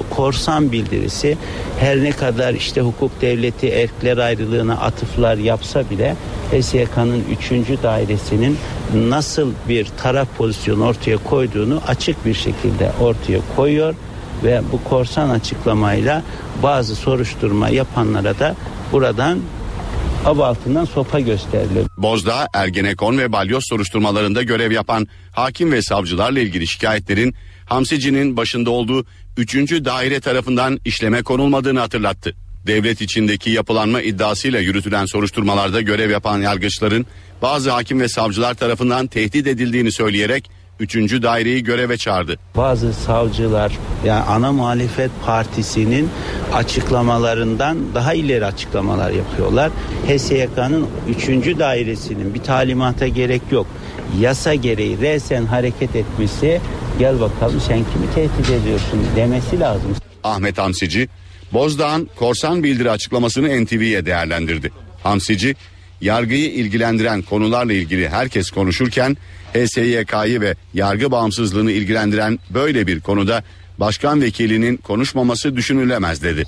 korsan bildirisi her ne kadar işte hukuk devleti erkler ayrılığına atıflar yapsa bile HSYK'nın 3. dairesinin nasıl bir taraf pozisyonu ortaya koyduğunu açık bir şekilde ortaya koyuyor ve bu korsan açıklamayla bazı soruşturma yapanlara da buradan av altından sopa gösteriliyor. Bozdağ, Ergenekon ve Balyoz soruşturmalarında görev yapan hakim ve savcılarla ilgili şikayetlerin Hamsici'nin başında olduğu 3. daire tarafından işleme konulmadığını hatırlattı. Devlet içindeki yapılanma iddiasıyla yürütülen soruşturmalarda görev yapan yargıçların bazı hakim ve savcılar tarafından tehdit edildiğini söyleyerek Üçüncü daireyi göreve çağırdı. Bazı savcılar yani ana muhalefet partisinin açıklamalarından daha ileri açıklamalar yapıyorlar. HSYK'nın üçüncü dairesinin bir talimata gerek yok. Yasa gereği resen hareket etmesi gel bakalım sen kimi tehdit ediyorsun demesi lazım. Ahmet Hamsici Bozdağ'ın korsan bildiri açıklamasını NTV'ye değerlendirdi. Hamsici yargıyı ilgilendiren konularla ilgili herkes konuşurken HSYK'yı ve yargı bağımsızlığını ilgilendiren böyle bir konuda başkan vekilinin konuşmaması düşünülemez dedi.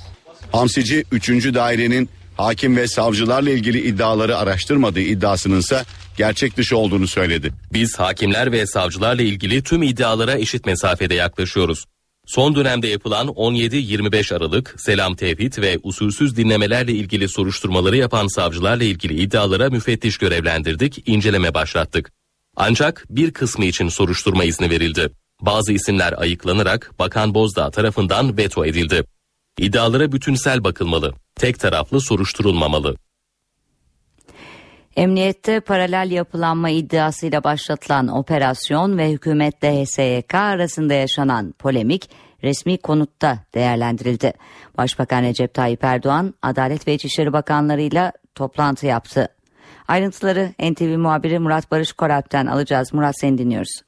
Hamsici 3. dairenin hakim ve savcılarla ilgili iddiaları araştırmadığı iddiasının ise gerçek dışı olduğunu söyledi. Biz hakimler ve savcılarla ilgili tüm iddialara eşit mesafede yaklaşıyoruz. Son dönemde yapılan 17-25 Aralık selam tevhid ve usulsüz dinlemelerle ilgili soruşturmaları yapan savcılarla ilgili iddialara müfettiş görevlendirdik, inceleme başlattık. Ancak bir kısmı için soruşturma izni verildi. Bazı isimler ayıklanarak Bakan Bozdağ tarafından veto edildi. İddialara bütünsel bakılmalı, tek taraflı soruşturulmamalı. Emniyette paralel yapılanma iddiasıyla başlatılan operasyon ve hükümetle HSYK arasında yaşanan polemik resmi konutta değerlendirildi. Başbakan Recep Tayyip Erdoğan, Adalet ve İçişleri Bakanlarıyla toplantı yaptı. Ayrıntıları NTV muhabiri Murat Barış Koralp'ten alacağız. Murat seni dinliyoruz.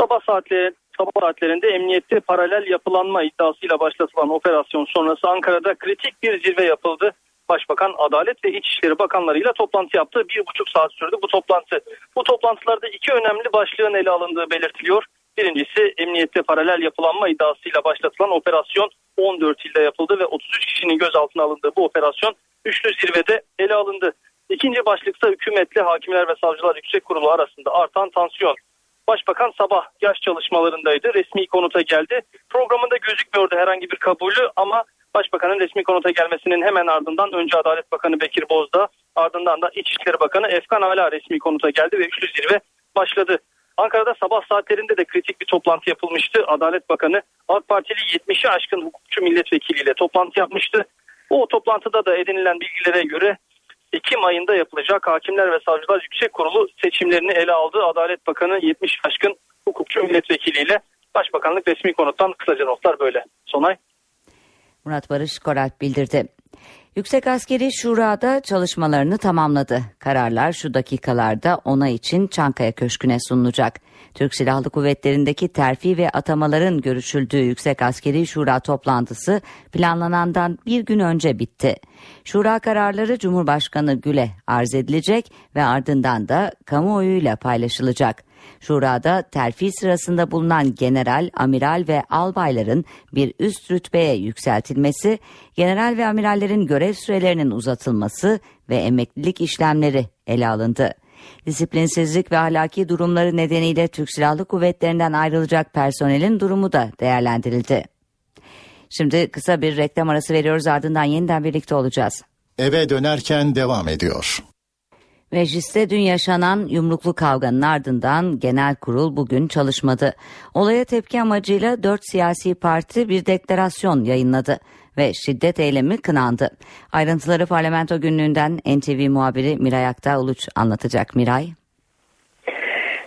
Sabah saatleri sabah saatlerinde emniyette paralel yapılanma iddiasıyla başlatılan operasyon sonrası Ankara'da kritik bir zirve yapıldı. Başbakan Adalet ve İçişleri Bakanlarıyla toplantı yaptı. Bir buçuk saat sürdü bu toplantı. Bu toplantılarda iki önemli başlığın ele alındığı belirtiliyor. Birincisi emniyette paralel yapılanma iddiasıyla başlatılan operasyon 14 ilde yapıldı ve 33 kişinin gözaltına alındığı bu operasyon üçlü zirvede ele alındı. İkinci başlıksa hükümetle Hakimler ve Savcılar Yüksek Kurulu arasında artan tansiyon. Başbakan sabah yaş çalışmalarındaydı. Resmi konuta geldi. Programında gözükmüyordu herhangi bir kabulü ama Başbakanın resmi konuta gelmesinin hemen ardından önce Adalet Bakanı Bekir Bozdağ ardından da İçişleri Bakanı Efkan Ala resmi konuta geldi ve üçlü zirve başladı. Ankara'da sabah saatlerinde de kritik bir toplantı yapılmıştı. Adalet Bakanı AK Partili 70'i aşkın hukukçu milletvekiliyle toplantı yapmıştı. O toplantıda da edinilen bilgilere göre Ekim ayında yapılacak Hakimler ve Savcılar Yüksek Kurulu seçimlerini ele aldı. Adalet Bakanı 70 aşkın hukukçu milletvekiliyle Başbakanlık resmi konuttan kısaca notlar böyle. Sonay. Murat Barış Korat bildirdi. Yüksek Askeri Şura'da çalışmalarını tamamladı. Kararlar şu dakikalarda ona için Çankaya Köşkü'ne sunulacak. Türk Silahlı Kuvvetleri'ndeki terfi ve atamaların görüşüldüğü Yüksek Askeri Şura toplantısı planlanandan bir gün önce bitti. Şura kararları Cumhurbaşkanı Gül'e arz edilecek ve ardından da kamuoyuyla paylaşılacak. Şurada terfi sırasında bulunan general, amiral ve albayların bir üst rütbeye yükseltilmesi, general ve amirallerin görev sürelerinin uzatılması ve emeklilik işlemleri ele alındı. Disiplinsizlik ve ahlaki durumları nedeniyle Türk Silahlı Kuvvetleri'nden ayrılacak personelin durumu da değerlendirildi. Şimdi kısa bir reklam arası veriyoruz ardından yeniden birlikte olacağız. Eve dönerken devam ediyor. Mecliste dün yaşanan yumruklu kavganın ardından genel kurul bugün çalışmadı. Olaya tepki amacıyla dört siyasi parti bir deklarasyon yayınladı ve şiddet eylemi kınandı. Ayrıntıları parlamento günlüğünden NTV muhabiri Miray Aktağ Uluç anlatacak. Miray.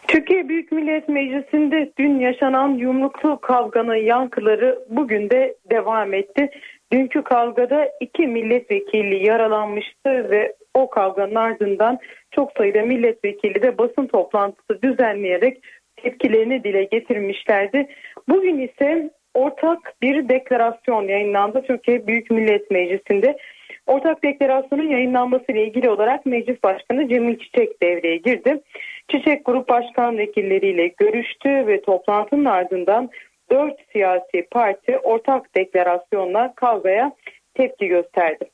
Türkiye Büyük Millet Meclisi'nde dün yaşanan yumruklu kavganın yankıları bugün de devam etti. Dünkü kavgada iki milletvekili yaralanmıştı ve o kavganın ardından çok sayıda milletvekili de basın toplantısı düzenleyerek tepkilerini dile getirmişlerdi. Bugün ise ortak bir deklarasyon yayınlandı Türkiye Büyük Millet Meclisi'nde. Ortak deklarasyonun yayınlanması ile ilgili olarak Meclis Başkanı Cemil Çiçek devreye girdi. Çiçek grup başkan vekilleriyle görüştü ve toplantının ardından dört siyasi parti ortak deklarasyonla kavgaya tepki gösterdi.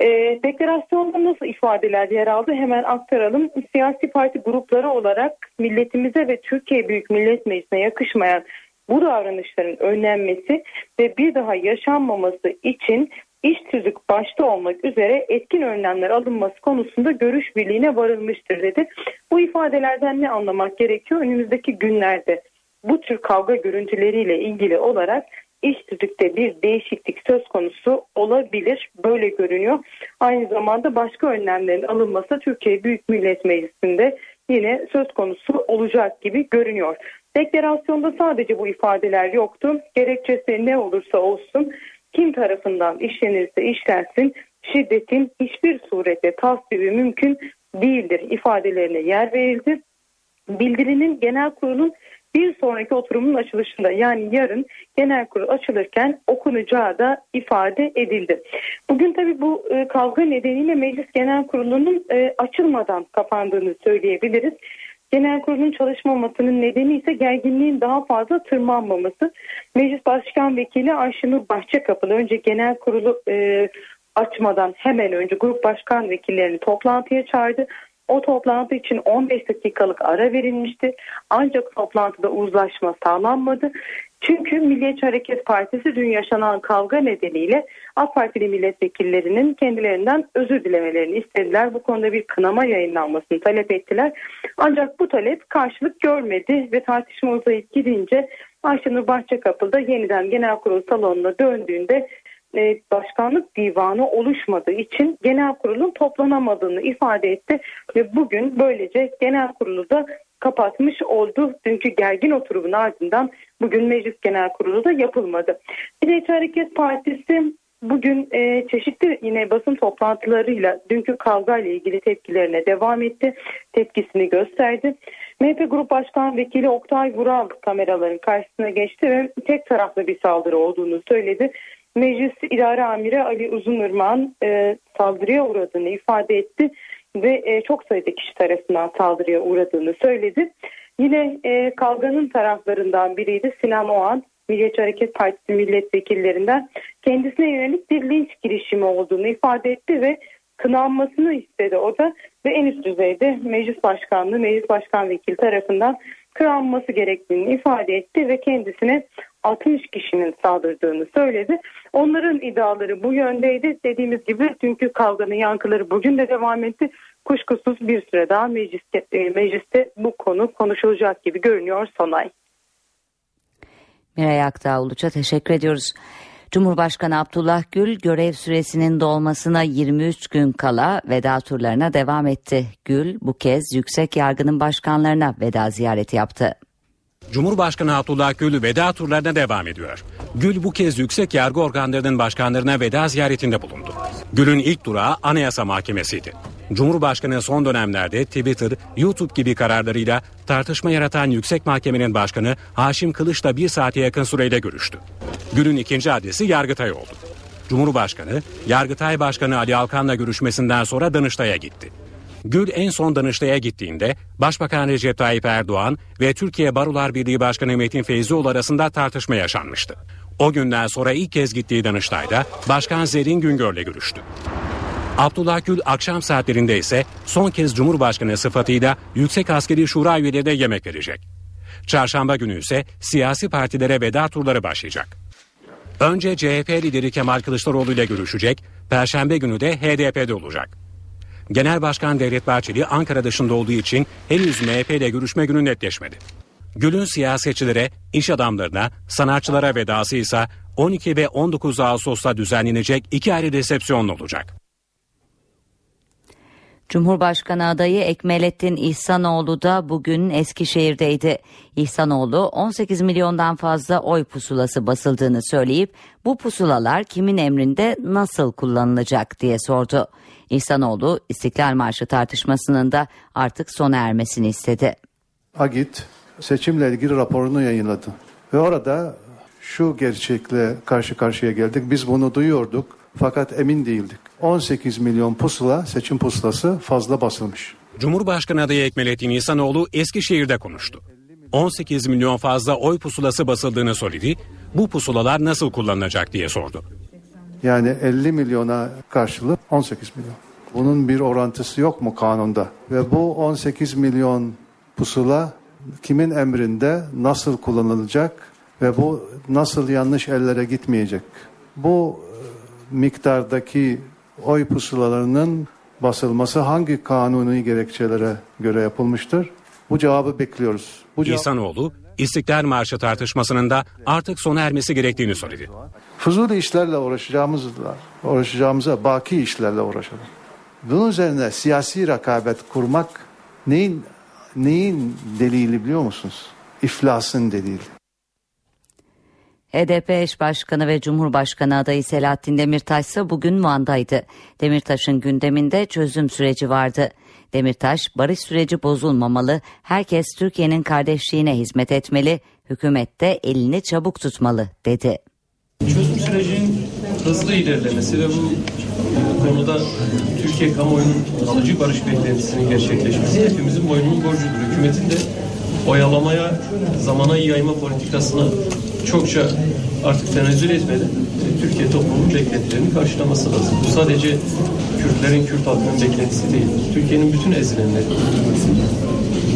E, deklarasyonda nasıl ifadeler yer aldı hemen aktaralım. Siyasi parti grupları olarak milletimize ve Türkiye Büyük Millet Meclisi'ne yakışmayan bu davranışların önlenmesi ve bir daha yaşanmaması için iş tüzük başta olmak üzere etkin önlemler alınması konusunda görüş birliğine varılmıştır dedi. Bu ifadelerden ne anlamak gerekiyor? Önümüzdeki günlerde bu tür kavga görüntüleriyle ilgili olarak iş tüzükte bir değişiklik söz konusu olabilir. Böyle görünüyor. Aynı zamanda başka önlemlerin alınması Türkiye Büyük Millet Meclisi'nde yine söz konusu olacak gibi görünüyor. Deklarasyonda sadece bu ifadeler yoktu. Gerekçesi ne olursa olsun kim tarafından işlenirse işlensin şiddetin hiçbir surette tasdibi mümkün değildir ifadelerine yer verildi. Bildirinin genel kurulun bir sonraki oturumun açılışında yani yarın genel kurul açılırken okunacağı da ifade edildi. Bugün tabii bu e, kavga nedeniyle meclis genel kurulunun e, açılmadan kapandığını söyleyebiliriz. Genel kurulun çalışmamasının nedeni ise gerginliğin daha fazla tırmanmaması. Meclis Başkan Vekili Ayşenur Bahçekapılı önce genel kurulu e, açmadan hemen önce grup başkan vekillerini toplantıya çağırdı. O toplantı için 15 dakikalık ara verilmişti. Ancak toplantıda uzlaşma sağlanmadı. Çünkü Milliyetçi Hareket Partisi dün yaşanan kavga nedeniyle AK Partili milletvekillerinin kendilerinden özür dilemelerini istediler. Bu konuda bir kınama yayınlanmasını talep ettiler. Ancak bu talep karşılık görmedi ve tartışma uzayıp gidince Ayşenur Bahçekapı da yeniden genel kurul salonuna döndüğünde e, başkanlık divanı oluşmadığı için genel kurulun toplanamadığını ifade etti ve bugün böylece genel kurulu da kapatmış oldu. Dünkü gergin oturumun ardından bugün meclis genel kurulu da yapılmadı. Milliyetçi Hareket Partisi bugün e, çeşitli yine basın toplantılarıyla dünkü kavga ile ilgili tepkilerine devam etti. Tepkisini gösterdi. MHP Grup Başkan Vekili Oktay Vural kameraların karşısına geçti ve tek taraflı bir saldırı olduğunu söyledi. Meclis İdare Amiri Ali Uzunırmak'ın e, saldırıya uğradığını ifade etti ve e, çok sayıda kişi tarafından saldırıya uğradığını söyledi. Yine e, kavganın taraflarından biriydi Sinan Oğan, Milliyetçi Hareket Partisi milletvekillerinden kendisine yönelik bir linç girişimi olduğunu ifade etti ve kınanmasını istedi o da ve en üst düzeyde meclis başkanlığı, meclis başkan vekili tarafından kınanması gerektiğini ifade etti ve kendisine 60 kişinin saldırdığını söyledi. Onların iddiaları bu yöndeydi. Dediğimiz gibi dünkü kavganın yankıları bugün de devam etti. Kuşkusuz bir süre daha mecliste, e, mecliste bu konu konuşulacak gibi görünüyor Sonay. Miray Aktağ Uluç'a teşekkür ediyoruz. Cumhurbaşkanı Abdullah Gül görev süresinin dolmasına 23 gün kala veda turlarına devam etti. Gül bu kez yüksek yargının başkanlarına veda ziyareti yaptı. Cumhurbaşkanı Abdullah Gül veda turlarına devam ediyor. Gül bu kez yüksek yargı organlarının başkanlarına veda ziyaretinde bulundu. Gül'ün ilk durağı Anayasa Mahkemesi'ydi. Cumhurbaşkanı son dönemlerde Twitter, YouTube gibi kararlarıyla tartışma yaratan Yüksek Mahkemenin Başkanı Haşim Kılıç'la bir saate yakın süreyle görüştü. Gül'ün ikinci adresi Yargıtay oldu. Cumhurbaşkanı, Yargıtay Başkanı Ali Alkan'la görüşmesinden sonra Danıştay'a gitti. Gül en son Danıştay'a gittiğinde Başbakan Recep Tayyip Erdoğan ve Türkiye Barolar Birliği Başkanı Metin Feyzioğlu arasında tartışma yaşanmıştı. O günden sonra ilk kez gittiği Danıştay'da Başkan Zerrin Güngör'le görüştü. Abdullah Gül akşam saatlerinde ise son kez Cumhurbaşkanı sıfatıyla Yüksek Askeri Şura üyelerine yemek verecek. Çarşamba günü ise siyasi partilere veda turları başlayacak. Önce CHP lideri Kemal Kılıçdaroğlu ile görüşecek, Perşembe günü de HDP'de olacak. Genel Başkan Devlet Bahçeli Ankara dışında olduğu için henüz MHP ile görüşme günü netleşmedi. Gül'ün siyasetçilere, iş adamlarına, sanatçılara vedası ise 12 ve 19 Ağustos'ta düzenlenecek iki ayrı resepsiyon olacak. Cumhurbaşkanı adayı Ekmelettin İhsanoğlu da bugün Eskişehir'deydi. İhsanoğlu 18 milyondan fazla oy pusulası basıldığını söyleyip bu pusulalar kimin emrinde nasıl kullanılacak diye sordu. İhsanoğlu İstiklal Marşı tartışmasının da artık sona ermesini istedi. Agit seçimle ilgili raporunu yayınladı. Ve orada şu gerçekle karşı karşıya geldik. Biz bunu duyuyorduk fakat emin değildik. 18 milyon pusula, seçim pusulası fazla basılmış. Cumhurbaşkanı adayı Ekmelettin İhsanoğlu Eskişehir'de konuştu. 18 milyon fazla oy pusulası basıldığını söyledi. Bu pusulalar nasıl kullanılacak diye sordu. Yani 50 milyona karşılık 18 milyon. Bunun bir orantısı yok mu kanunda? Ve bu 18 milyon pusula kimin emrinde nasıl kullanılacak ve bu nasıl yanlış ellere gitmeyecek? Bu e, miktardaki oy pusulalarının basılması hangi kanuni gerekçelere göre yapılmıştır? Bu cevabı bekliyoruz. Bu. İhsanoğlu, İstiklal Marşı tartışmasının da artık sona ermesi gerektiğini söyledi. Fuzuli işlerle uğraşacağımızla, uğraşacağımıza baki işlerle uğraşalım. Bunun üzerine siyasi rekabet kurmak neyin neyin delili biliyor musunuz? İflasın delili. HDP eş başkanı ve Cumhurbaşkanı adayı Selahattin Demirtaş ise bugün Van'daydı. Demirtaş'ın gündeminde çözüm süreci vardı. Demirtaş, barış süreci bozulmamalı, herkes Türkiye'nin kardeşliğine hizmet etmeli, hükümet de elini çabuk tutmalı dedi. Çözüm sürecinin hızlı ilerlemesi ve bu konuda Türkiye kamuoyunun kalıcı barış beklentisinin gerçekleşmesi hepimizin boynunun borcudur. Hükümetin de oyalamaya, zamana yayma politikasına çokça artık tenezzül etmeden Türkiye toplumunun beklentilerini karşılaması lazım. Bu sadece Kürtlerin, Kürt halkının beklentisi değil. Türkiye'nin bütün ezilenleri,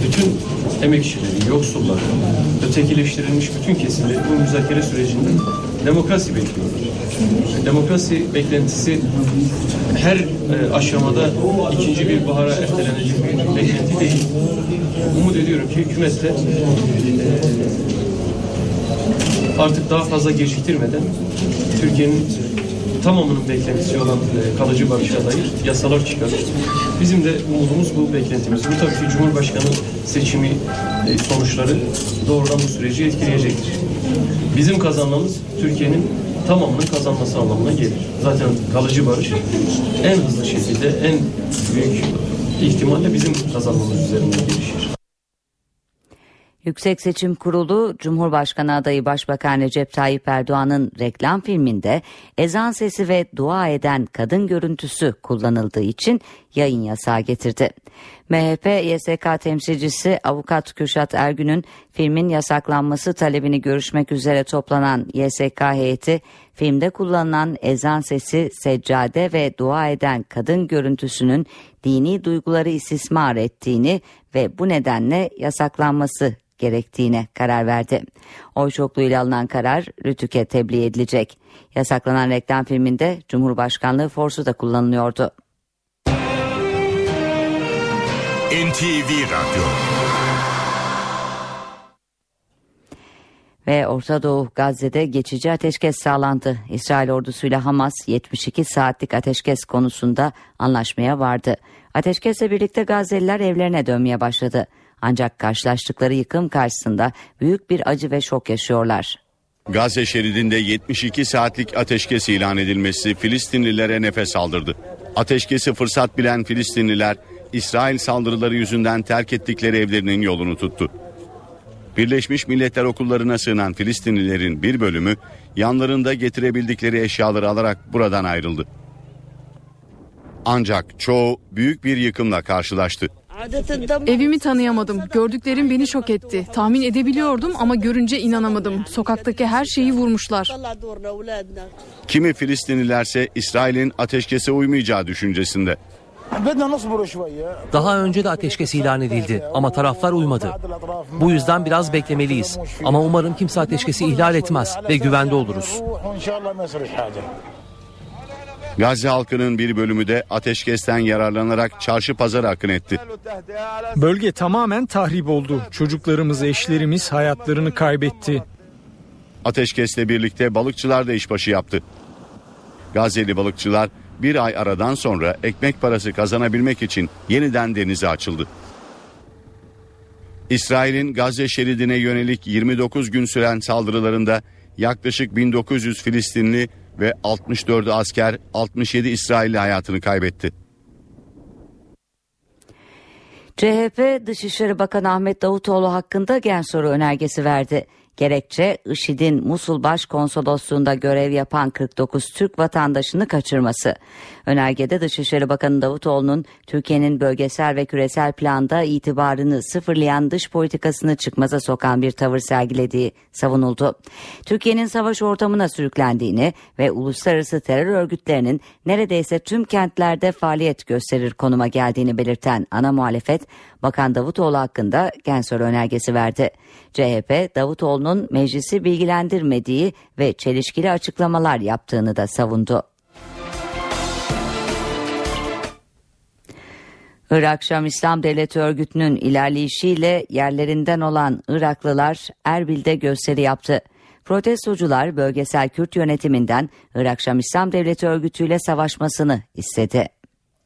bütün emekçileri, yoksulları, ötekileştirilmiş bütün kesimleri bu müzakere sürecinde demokrasi bekliyorlar. Demokrasi beklentisi her e, aşamada ikinci bir bahara ertelenecek bir beklenti değil. Umut ediyorum ki hükümetle e, artık daha fazla geciktirmeden Türkiye'nin tamamının beklentisi olan e, kalıcı barışa dair yasalar çıkarır. Bizim de umudumuz bu beklentimiz. Bu tabii ki Cumhurbaşkanı seçimi sonuçları doğrudan bu süreci etkileyecektir. Bizim kazanmamız Türkiye'nin tamamının kazanması anlamına gelir. Zaten kalıcı barış en hızlı şekilde en büyük ihtimalle bizim kazanmamız üzerinden gelişir. Yüksek Seçim Kurulu Cumhurbaşkanı adayı Başbakan Recep Tayyip Erdoğan'ın reklam filminde ezan sesi ve dua eden kadın görüntüsü kullanıldığı için yayın yasağı getirdi. MHP YSK temsilcisi avukat Kürşat Ergün'ün filmin yasaklanması talebini görüşmek üzere toplanan YSK heyeti filmde kullanılan ezan sesi, seccade ve dua eden kadın görüntüsünün dini duyguları istismar ettiğini ve bu nedenle yasaklanması gerektiğine karar verdi. Oy çokluğuyla alınan karar Rütük'e tebliğ edilecek. Yasaklanan reklam filminde Cumhurbaşkanlığı forsu da kullanılıyordu. NTV Radyo Ve Orta Doğu Gazze'de geçici ateşkes sağlandı. İsrail ordusuyla Hamas 72 saatlik ateşkes konusunda anlaşmaya vardı. Ateşkesle birlikte Gazze'liler evlerine dönmeye başladı. Ancak karşılaştıkları yıkım karşısında büyük bir acı ve şok yaşıyorlar. Gazze şeridinde 72 saatlik ateşkes ilan edilmesi Filistinlilere nefes aldırdı. Ateşkesi fırsat bilen Filistinliler İsrail saldırıları yüzünden terk ettikleri evlerinin yolunu tuttu. Birleşmiş Milletler okullarına sığınan Filistinlilerin bir bölümü yanlarında getirebildikleri eşyaları alarak buradan ayrıldı. Ancak çoğu büyük bir yıkımla karşılaştı. Evimi tanıyamadım. Gördüklerim beni şok etti. Tahmin edebiliyordum ama görünce inanamadım. Sokaktaki her şeyi vurmuşlar. Kimi Filistinlilerse İsrail'in ateşkese uymayacağı düşüncesinde. Daha önce de ateşkes ilan edildi ama taraflar uymadı. Bu yüzden biraz beklemeliyiz. Ama umarım kimse ateşkesi ihlal etmez ve güvende oluruz. Gazze halkının bir bölümü de ateşkesten yararlanarak çarşı pazara akın etti. Bölge tamamen tahrip oldu. Çocuklarımız, eşlerimiz hayatlarını kaybetti. Ateşkesle birlikte balıkçılar da işbaşı yaptı. Gazze'li balıkçılar bir ay aradan sonra ekmek parası kazanabilmek için yeniden denize açıldı. İsrail'in Gazze şeridine yönelik 29 gün süren saldırılarında yaklaşık 1900 Filistinli ve 64 asker 67 İsrailli hayatını kaybetti. CHP Dışişleri Bakanı Ahmet Davutoğlu hakkında gen soru önergesi verdi. Gerekçe IŞİD'in Musul Başkonsolosluğunda görev yapan 49 Türk vatandaşını kaçırması. Önergede Dışişleri Bakanı Davutoğlu'nun Türkiye'nin bölgesel ve küresel planda itibarını sıfırlayan dış politikasını çıkmaza sokan bir tavır sergilediği savunuldu. Türkiye'nin savaş ortamına sürüklendiğini ve uluslararası terör örgütlerinin neredeyse tüm kentlerde faaliyet gösterir konuma geldiğini belirten ana muhalefet Bakan Davutoğlu hakkında Gensör önergesi verdi. CHP Davutoğlu'nun meclisi bilgilendirmediği ve çelişkili açıklamalar yaptığını da savundu. Irak Şam İslam Devleti örgütünün ilerleyişiyle yerlerinden olan Iraklılar Erbil'de gösteri yaptı. Protestocular bölgesel Kürt yönetiminden Irak Şam İslam Devleti örgütüyle savaşmasını istedi.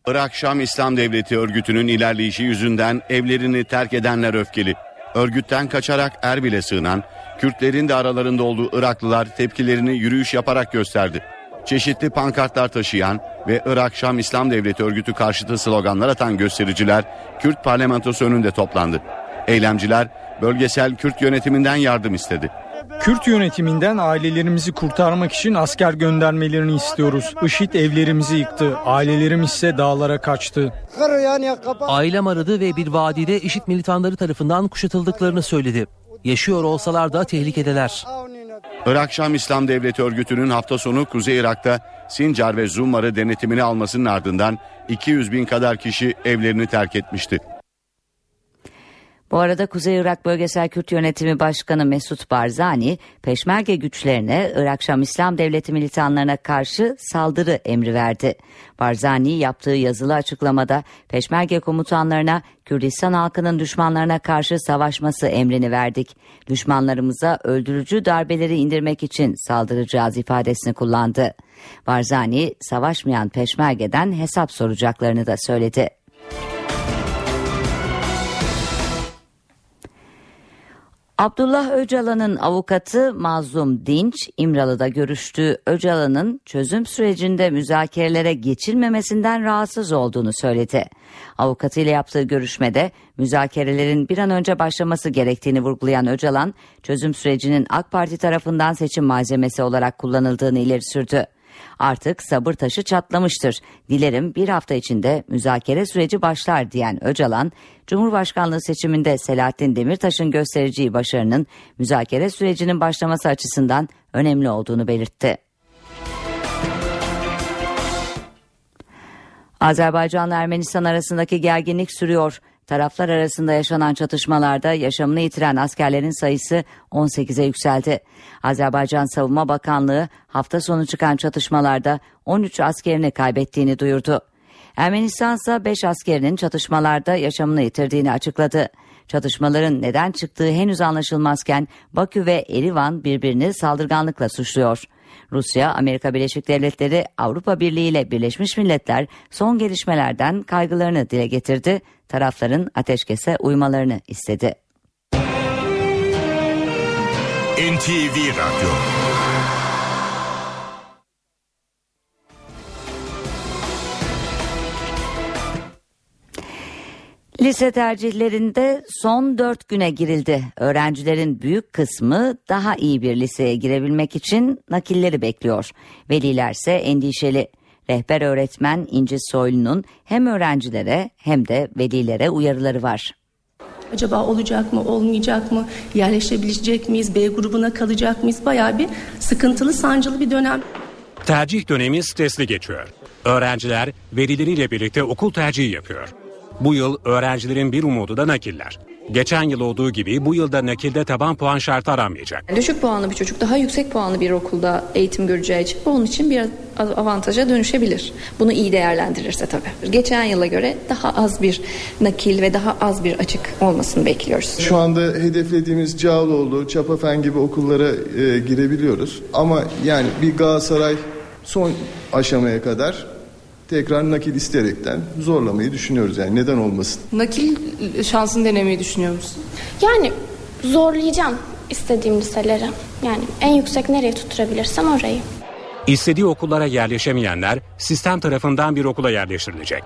Irak Şam İslam Devleti örgütünün ilerleyişi yüzünden evlerini terk edenler öfkeli. Örgütten kaçarak Erbil'e sığınan, Kürtlerin de aralarında olduğu Iraklılar tepkilerini yürüyüş yaparak gösterdi. Çeşitli pankartlar taşıyan ve Irak Şam İslam Devleti örgütü karşıtı sloganlar atan göstericiler Kürt parlamentosu önünde toplandı. Eylemciler bölgesel Kürt yönetiminden yardım istedi. Kürt yönetiminden ailelerimizi kurtarmak için asker göndermelerini istiyoruz. IŞİD evlerimizi yıktı. Ailelerimiz ise dağlara kaçtı. Ailem aradı ve bir vadide IŞİD militanları tarafından kuşatıldıklarını söyledi. Yaşıyor olsalar da tehlikedeler. Irak Şam İslam Devleti örgütünün hafta sonu Kuzey Irak'ta Sincar ve Zummar'ı denetimine almasının ardından 200 bin kadar kişi evlerini terk etmişti. Bu arada Kuzey Irak Bölgesel Kürt Yönetimi Başkanı Mesut Barzani, Peşmerge güçlerine Irak Şam İslam Devleti militanlarına karşı saldırı emri verdi. Barzani yaptığı yazılı açıklamada Peşmerge komutanlarına Kürdistan halkının düşmanlarına karşı savaşması emrini verdik. Düşmanlarımıza öldürücü darbeleri indirmek için saldıracağız ifadesini kullandı. Barzani savaşmayan Peşmerge'den hesap soracaklarını da söyledi. Abdullah Öcalan'ın avukatı Mazlum Dinç, İmralı'da görüştüğü Öcalan'ın çözüm sürecinde müzakerelere geçilmemesinden rahatsız olduğunu söyledi. Avukatıyla yaptığı görüşmede müzakerelerin bir an önce başlaması gerektiğini vurgulayan Öcalan, çözüm sürecinin AK Parti tarafından seçim malzemesi olarak kullanıldığını ileri sürdü. Artık sabır taşı çatlamıştır. Dilerim bir hafta içinde müzakere süreci başlar diyen Öcalan, Cumhurbaşkanlığı seçiminde Selahattin Demirtaş'ın göstereceği başarının müzakere sürecinin başlaması açısından önemli olduğunu belirtti. Azerbaycan ile Ermenistan arasındaki gerginlik sürüyor. Taraflar arasında yaşanan çatışmalarda yaşamını yitiren askerlerin sayısı 18'e yükseldi. Azerbaycan Savunma Bakanlığı hafta sonu çıkan çatışmalarda 13 askerini kaybettiğini duyurdu. Ermenistan ise 5 askerinin çatışmalarda yaşamını yitirdiğini açıkladı. Çatışmaların neden çıktığı henüz anlaşılmazken Bakü ve Erivan birbirini saldırganlıkla suçluyor. Rusya, Amerika Birleşik Devletleri, Avrupa Birliği ile Birleşmiş Milletler son gelişmelerden kaygılarını dile getirdi. Tarafların ateşkese uymalarını istedi. NTV Radyo Lise tercihlerinde son 4 güne girildi. Öğrencilerin büyük kısmı daha iyi bir liseye girebilmek için nakilleri bekliyor. Velilerse endişeli. Rehber öğretmen İnci Soylu'nun hem öğrencilere hem de velilere uyarıları var. Acaba olacak mı, olmayacak mı? Yerleşebilecek miyiz? B grubuna kalacak mıyız? Bayağı bir sıkıntılı, sancılı bir dönem. Tercih dönemi stresli geçiyor. Öğrenciler velileriyle birlikte okul tercihi yapıyor. Bu yıl öğrencilerin bir umudu da nakiller. Geçen yıl olduğu gibi bu yılda nakilde taban puan şartı aranmayacak. Düşük puanlı bir çocuk daha yüksek puanlı bir okulda eğitim göreceği için bu onun için bir avantaja dönüşebilir. Bunu iyi değerlendirirse tabii. Geçen yıla göre daha az bir nakil ve daha az bir açık olmasını bekliyoruz. Şu anda hedeflediğimiz Cağaloğlu, Çapafen gibi okullara e, girebiliyoruz. Ama yani bir Galatasaray son aşamaya kadar tekrar nakil isteyerekten zorlamayı düşünüyoruz yani neden olmasın. Nakil şansını denemeyi düşünüyor musun? Yani zorlayacağım istediğim liselere. Yani en yüksek nereye tutturabilirsem orayı. İstediği okullara yerleşemeyenler sistem tarafından bir okula yerleştirilecek.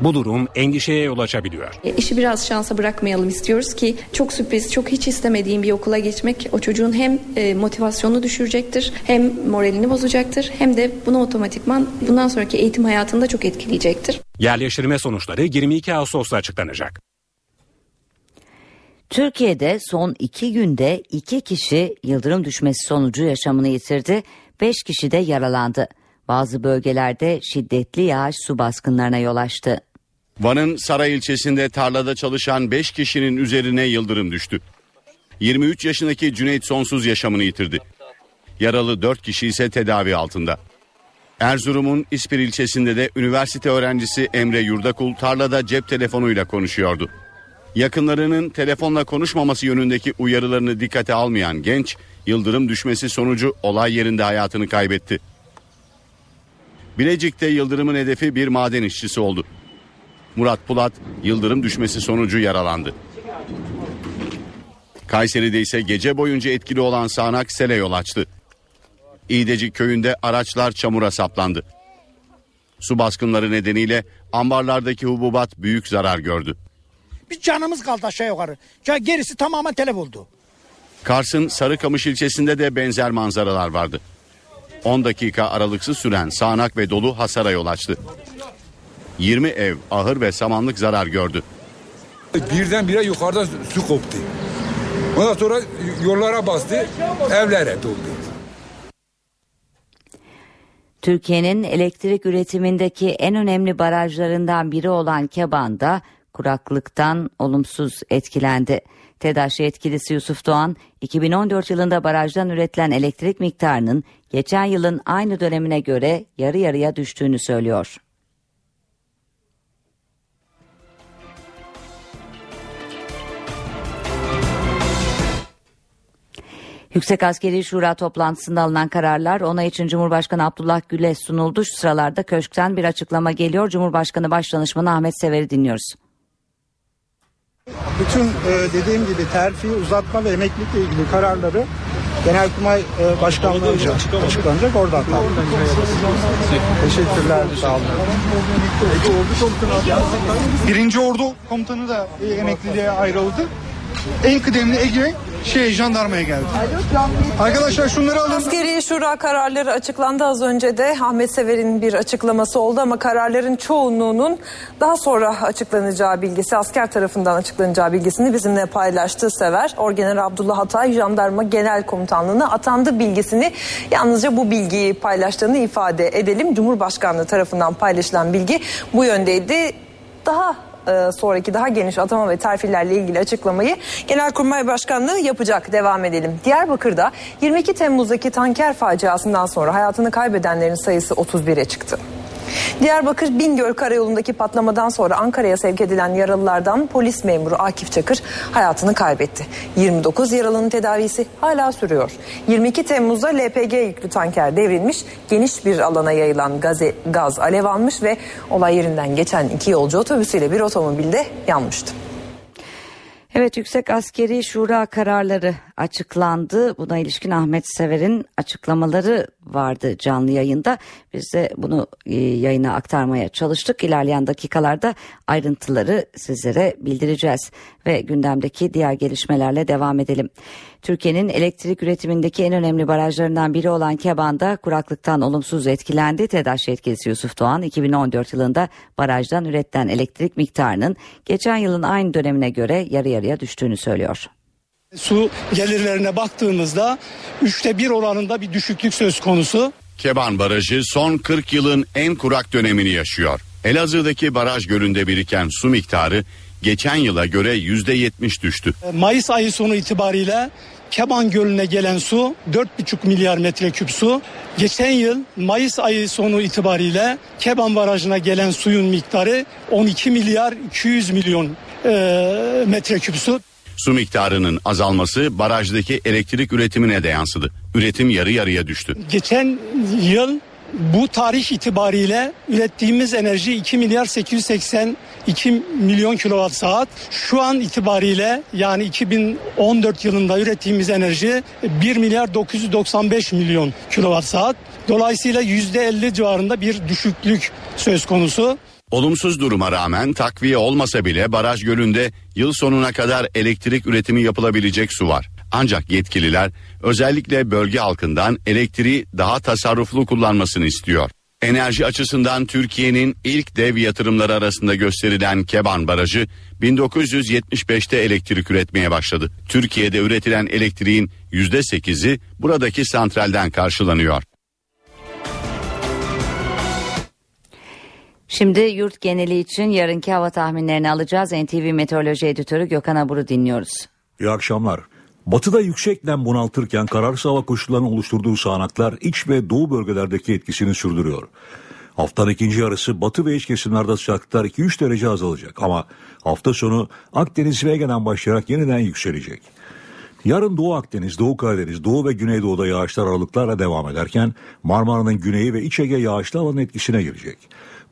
Bu durum endişeye yol açabiliyor. E, işi biraz şansa bırakmayalım istiyoruz ki çok sürpriz, çok hiç istemediğim bir okula geçmek o çocuğun hem e, motivasyonunu düşürecektir, hem moralini bozacaktır, hem de bunu otomatikman bundan sonraki eğitim hayatında çok etkileyecektir. Yerleştirme sonuçları 22 Ağustos'ta açıklanacak. Türkiye'de son iki günde iki kişi yıldırım düşmesi sonucu yaşamını yitirdi, beş kişi de yaralandı. Bazı bölgelerde şiddetli yağış su baskınlarına yol açtı. Van'ın Saray ilçesinde tarlada çalışan 5 kişinin üzerine yıldırım düştü. 23 yaşındaki Cüneyt Sonsuz yaşamını yitirdi. Yaralı 4 kişi ise tedavi altında. Erzurum'un İspir ilçesinde de üniversite öğrencisi Emre Yurdakul tarlada cep telefonuyla konuşuyordu. Yakınlarının telefonla konuşmaması yönündeki uyarılarını dikkate almayan genç, yıldırım düşmesi sonucu olay yerinde hayatını kaybetti. Bilecik'te yıldırımın hedefi bir maden işçisi oldu. Murat Pulat yıldırım düşmesi sonucu yaralandı. Kayseri'de ise gece boyunca etkili olan sağanak sele yol açtı. İğdecik köyünde araçlar çamura saplandı. Su baskınları nedeniyle ambarlardaki hububat büyük zarar gördü. Biz canımız kaldı aşağı yukarı. Gerisi tamamen telef oldu. Kars'ın Sarıkamış ilçesinde de benzer manzaralar vardı. 10 dakika aralıksız süren sağanak ve dolu hasara yol açtı. 20 ev, ahır ve samanlık zarar gördü. Birdenbire yukarıdan su koptu. Ondan sonra yollara bastı, evlere doldu. Türkiye'nin elektrik üretimindeki en önemli barajlarından biri olan Keban'da kuraklıktan olumsuz etkilendi. TEDAŞ yetkilisi Yusuf Doğan, 2014 yılında barajdan üretilen elektrik miktarının geçen yılın aynı dönemine göre yarı yarıya düştüğünü söylüyor. Yüksek Askeri Şura toplantısında alınan kararlar onay için Cumhurbaşkanı Abdullah Gül'e sunuldu. Şu sıralarda köşkten bir açıklama geliyor. Cumhurbaşkanı Başdanışmanı Ahmet Sever'i dinliyoruz. Bütün e, dediğim gibi terfi, uzatma ve emeklilikle ilgili kararları Genelkurmay e, Başkanlığı'nca açıklanacak oradan tabii. Teşekkürler, sağ olun. Birinci Ordu Komutanı da emekliliğe ayrıldı. En kıdemli Ege şey jandarmaya geldi. Arkadaşlar şunları alın. Askeri şura kararları açıklandı az önce de Ahmet Sever'in bir açıklaması oldu ama kararların çoğunluğunun daha sonra açıklanacağı bilgisi asker tarafından açıklanacağı bilgisini bizimle paylaştı Sever. Orgeneral Abdullah Hatay Jandarma Genel Komutanlığı'na atandı bilgisini yalnızca bu bilgiyi paylaştığını ifade edelim. Cumhurbaşkanlığı tarafından paylaşılan bilgi bu yöndeydi. Daha e, sonraki daha geniş atama ve terfilerle ilgili açıklamayı Genelkurmay Başkanlığı yapacak. Devam edelim. Diyarbakır'da 22 Temmuz'daki tanker faciasından sonra hayatını kaybedenlerin sayısı 31'e çıktı. Diyarbakır Bingöl Karayolu'ndaki patlamadan sonra Ankara'ya sevk edilen yaralılardan polis memuru Akif Çakır hayatını kaybetti. 29 yaralının tedavisi hala sürüyor. 22 Temmuz'da LPG yüklü tanker devrilmiş, geniş bir alana yayılan gaze, gaz alev almış ve olay yerinden geçen iki yolcu otobüsüyle bir otomobilde yanmıştı. Evet Yüksek Askeri Şura kararları açıklandı. Buna ilişkin Ahmet Sever'in açıklamaları vardı canlı yayında. Biz de bunu e, yayına aktarmaya çalıştık. İlerleyen dakikalarda ayrıntıları sizlere bildireceğiz ve gündemdeki diğer gelişmelerle devam edelim. Türkiye'nin elektrik üretimindeki en önemli barajlarından biri olan Keban'da kuraklıktan olumsuz etkilendi. TEDAŞ yetkilisi Yusuf Doğan 2014 yılında barajdan üretilen elektrik miktarının geçen yılın aynı dönemine göre yarı yarıya düştüğünü söylüyor. Su gelirlerine baktığımızda üçte bir oranında bir düşüklük söz konusu. Keban Barajı son 40 yılın en kurak dönemini yaşıyor. Elazığ'daki baraj gölünde biriken su miktarı geçen yıla göre %70 düştü. Mayıs ayı sonu itibariyle Keban Gölü'ne gelen su 4,5 milyar metreküp su. Geçen yıl Mayıs ayı sonu itibariyle Keban Barajı'na gelen suyun miktarı 12 milyar 200 milyon e, metreküp su. Su miktarının azalması barajdaki elektrik üretimine de yansıdı. Üretim yarı yarıya düştü. Geçen yıl bu tarih itibariyle ürettiğimiz enerji 2 milyar 882 milyon kilowatt saat. Şu an itibariyle yani 2014 yılında ürettiğimiz enerji 1 milyar 995 milyon kilowatt saat. Dolayısıyla %50 civarında bir düşüklük söz konusu. Olumsuz duruma rağmen takviye olmasa bile baraj gölünde yıl sonuna kadar elektrik üretimi yapılabilecek su var. Ancak yetkililer özellikle bölge halkından elektriği daha tasarruflu kullanmasını istiyor. Enerji açısından Türkiye'nin ilk dev yatırımları arasında gösterilen Keban Barajı 1975'te elektrik üretmeye başladı. Türkiye'de üretilen elektriğin %8'i buradaki santralden karşılanıyor. Şimdi yurt geneli için yarınki hava tahminlerini alacağız. NTV Meteoroloji Editörü Gökhan Abur'u dinliyoruz. İyi akşamlar. Batıda yüksek nem bunaltırken kararsız hava koşullarının oluşturduğu sağanaklar iç ve doğu bölgelerdeki etkisini sürdürüyor. Haftanın ikinci yarısı batı ve iç kesimlerde sıcaklıklar 2-3 derece azalacak ama hafta sonu Akdeniz ve Ege'den başlayarak yeniden yükselecek. Yarın Doğu Akdeniz, Doğu Karadeniz, Doğu ve Güneydoğu'da yağışlar aralıklarla devam ederken Marmara'nın güneyi ve İç Ege yağışlı alanın etkisine girecek.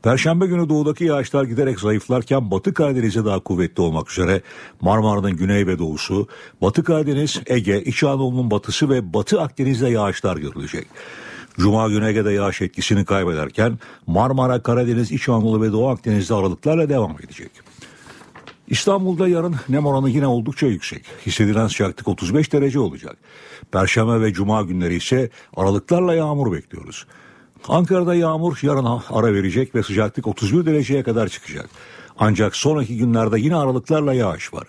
Perşembe günü doğudaki yağışlar giderek zayıflarken Batı Karadeniz'e daha kuvvetli olmak üzere Marmara'nın güney ve doğusu, Batı Karadeniz, Ege, İç Anadolu'nun batısı ve Batı Akdeniz'de yağışlar görülecek. Cuma günü Ege'de yağış etkisini kaybederken Marmara, Karadeniz, İç Anadolu ve Doğu Akdeniz'de aralıklarla devam edecek. İstanbul'da yarın nem oranı yine oldukça yüksek. Hissedilen sıcaklık 35 derece olacak. Perşembe ve cuma günleri ise aralıklarla yağmur bekliyoruz. Ankara'da yağmur yarın ara verecek ve sıcaklık 31 dereceye kadar çıkacak. Ancak sonraki günlerde yine aralıklarla yağış var.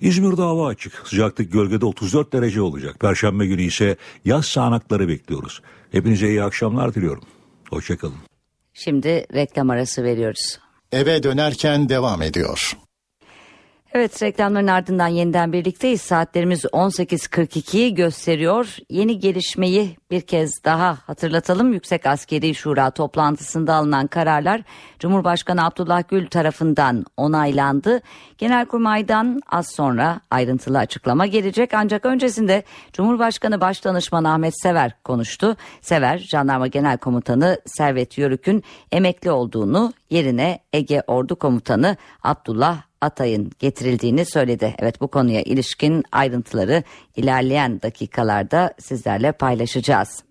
İzmir'de hava açık. Sıcaklık gölgede 34 derece olacak. Perşembe günü ise yaz sağanakları bekliyoruz. Hepinize iyi akşamlar diliyorum. Hoşçakalın. Şimdi reklam arası veriyoruz. Eve dönerken devam ediyor. Evet reklamların ardından yeniden birlikteyiz. Saatlerimiz 18.42'yi gösteriyor. Yeni gelişmeyi bir kez daha hatırlatalım. Yüksek Askeri Şura toplantısında alınan kararlar Cumhurbaşkanı Abdullah Gül tarafından onaylandı. Genelkurmay'dan az sonra ayrıntılı açıklama gelecek. Ancak öncesinde Cumhurbaşkanı Başdanışmanı Ahmet Sever konuştu. Sever, Jandarma Genel Komutanı Servet Yörük'ün emekli olduğunu yerine Ege Ordu Komutanı Abdullah Atay'ın getirildiğini söyledi. Evet bu konuya ilişkin ayrıntıları ilerleyen dakikalarda sizlerle paylaşacağız.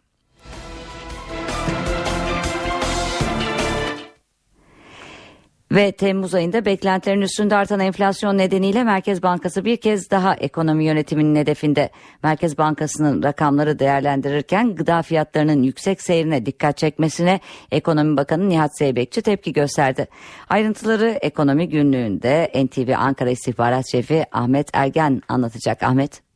Ve Temmuz ayında beklentilerin üstünde artan enflasyon nedeniyle Merkez Bankası bir kez daha ekonomi yönetiminin hedefinde. Merkez Bankası'nın rakamları değerlendirirken gıda fiyatlarının yüksek seyrine dikkat çekmesine Ekonomi Bakanı Nihat Zeybekçi tepki gösterdi. Ayrıntıları ekonomi günlüğünde NTV Ankara İstihbarat Şefi Ahmet Ergen anlatacak. Ahmet.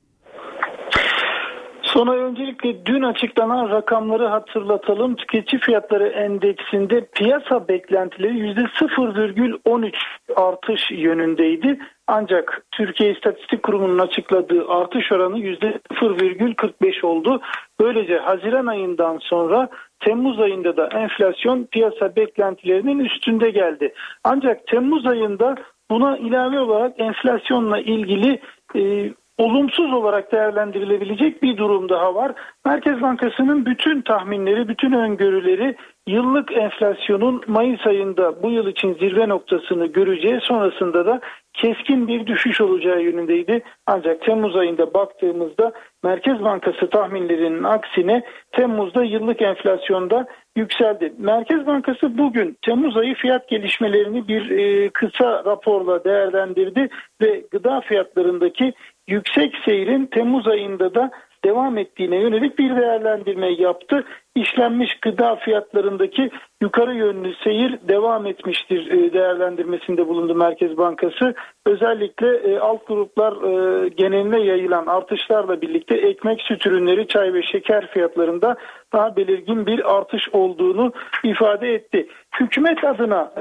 Sona öncelikle dün açıklanan rakamları hatırlatalım. Tüketici fiyatları endeksinde piyasa beklentileri %0,13 artış yönündeydi. Ancak Türkiye İstatistik Kurumu'nun açıkladığı artış oranı %0,45 oldu. Böylece Haziran ayından sonra Temmuz ayında da enflasyon piyasa beklentilerinin üstünde geldi. Ancak Temmuz ayında buna ilave olarak enflasyonla ilgili e, olumsuz olarak değerlendirilebilecek bir durum daha var. Merkez Bankası'nın bütün tahminleri, bütün öngörüleri yıllık enflasyonun Mayıs ayında bu yıl için zirve noktasını göreceği sonrasında da keskin bir düşüş olacağı yönündeydi. Ancak Temmuz ayında baktığımızda Merkez Bankası tahminlerinin aksine Temmuz'da yıllık enflasyonda yükseldi. Merkez Bankası bugün Temmuz ayı fiyat gelişmelerini bir e, kısa raporla değerlendirdi ve gıda fiyatlarındaki yüksek seyrin Temmuz ayında da devam ettiğine yönelik bir değerlendirme yaptı. İşlenmiş gıda fiyatlarındaki yukarı yönlü seyir devam etmiştir e, değerlendirmesinde bulundu Merkez Bankası. Özellikle e, alt gruplar e, geneline yayılan artışlarla birlikte ekmek, süt ürünleri, çay ve şeker fiyatlarında daha belirgin bir artış olduğunu ifade etti. Hükümet adına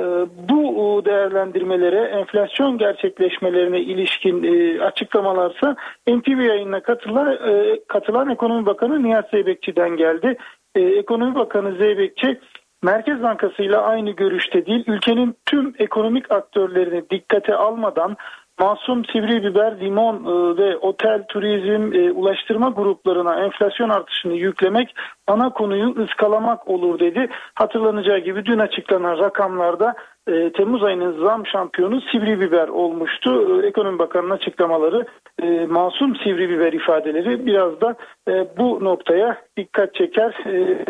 bu değerlendirmelere, enflasyon gerçekleşmelerine ilişkin açıklamalarsa NTV yayınına katılan, katılan Ekonomi Bakanı Nihat Zeybekçi'den geldi. Ekonomi Bakanı Zeybekçi Merkez Bankası ile aynı görüşte değil, ülkenin tüm ekonomik aktörlerini dikkate almadan masum sivri biber, limon e, ve otel, turizm, e, ulaştırma gruplarına enflasyon artışını yüklemek ana konuyu ıskalamak olur dedi. Hatırlanacağı gibi dün açıklanan rakamlarda e, Temmuz ayının zam şampiyonu sivri biber olmuştu. E, Ekonomi Bakanı'nın açıklamaları e, masum sivri biber ifadeleri biraz da e, bu noktaya dikkat çeker e,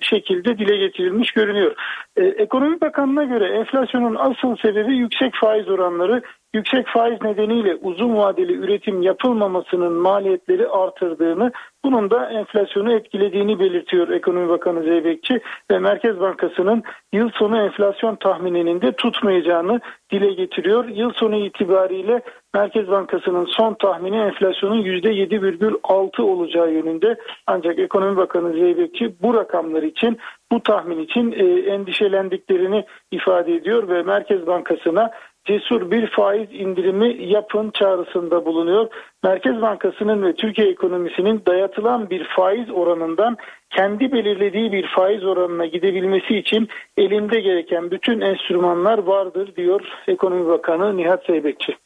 şekilde dile getirilmiş görünüyor. E, Ekonomi Bakanı'na göre enflasyonun asıl sebebi yüksek faiz oranları yüksek faiz nedeniyle uzun vadeli üretim yapılmamasının maliyetleri artırdığını, bunun da enflasyonu etkilediğini belirtiyor Ekonomi Bakanı Zeybekçi ve Merkez Bankası'nın yıl sonu enflasyon tahmininin de tutmayacağını dile getiriyor. Yıl sonu itibariyle Merkez Bankası'nın son tahmini enflasyonun %7,6 olacağı yönünde. Ancak Ekonomi Bakanı Zeybekçi bu rakamlar için, bu tahmin için e, endişelendiklerini ifade ediyor ve Merkez Bankası'na cesur bir faiz indirimi yapın çağrısında bulunuyor. Merkez Bankası'nın ve Türkiye ekonomisinin dayatılan bir faiz oranından kendi belirlediği bir faiz oranına gidebilmesi için elinde gereken bütün enstrümanlar vardır diyor Ekonomi Bakanı Nihat Zeybekçi.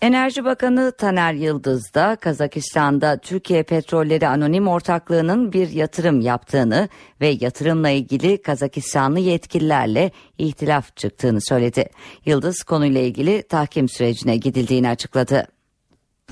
Enerji Bakanı Taner Yıldız da Kazakistan'da Türkiye Petrolleri Anonim Ortaklığı'nın bir yatırım yaptığını ve yatırımla ilgili Kazakistanlı yetkililerle ihtilaf çıktığını söyledi. Yıldız konuyla ilgili tahkim sürecine gidildiğini açıkladı.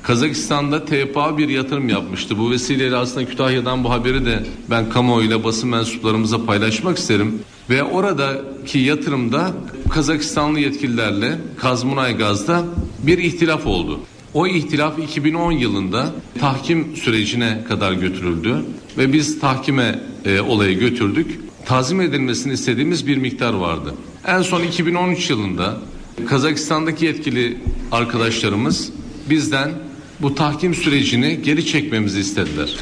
Kazakistan'da TPA bir yatırım yapmıştı. Bu vesileyle aslında Kütahya'dan bu haberi de ben kamuoyuyla basın mensuplarımıza paylaşmak isterim. Ve oradaki yatırımda Kazakistanlı yetkililerle Kazmunay Gaz'da bir ihtilaf oldu. O ihtilaf 2010 yılında tahkim sürecine kadar götürüldü ve biz tahkime e, olayı götürdük. Tazim edilmesini istediğimiz bir miktar vardı. En son 2013 yılında Kazakistan'daki yetkili arkadaşlarımız bizden bu tahkim sürecini geri çekmemizi istediler.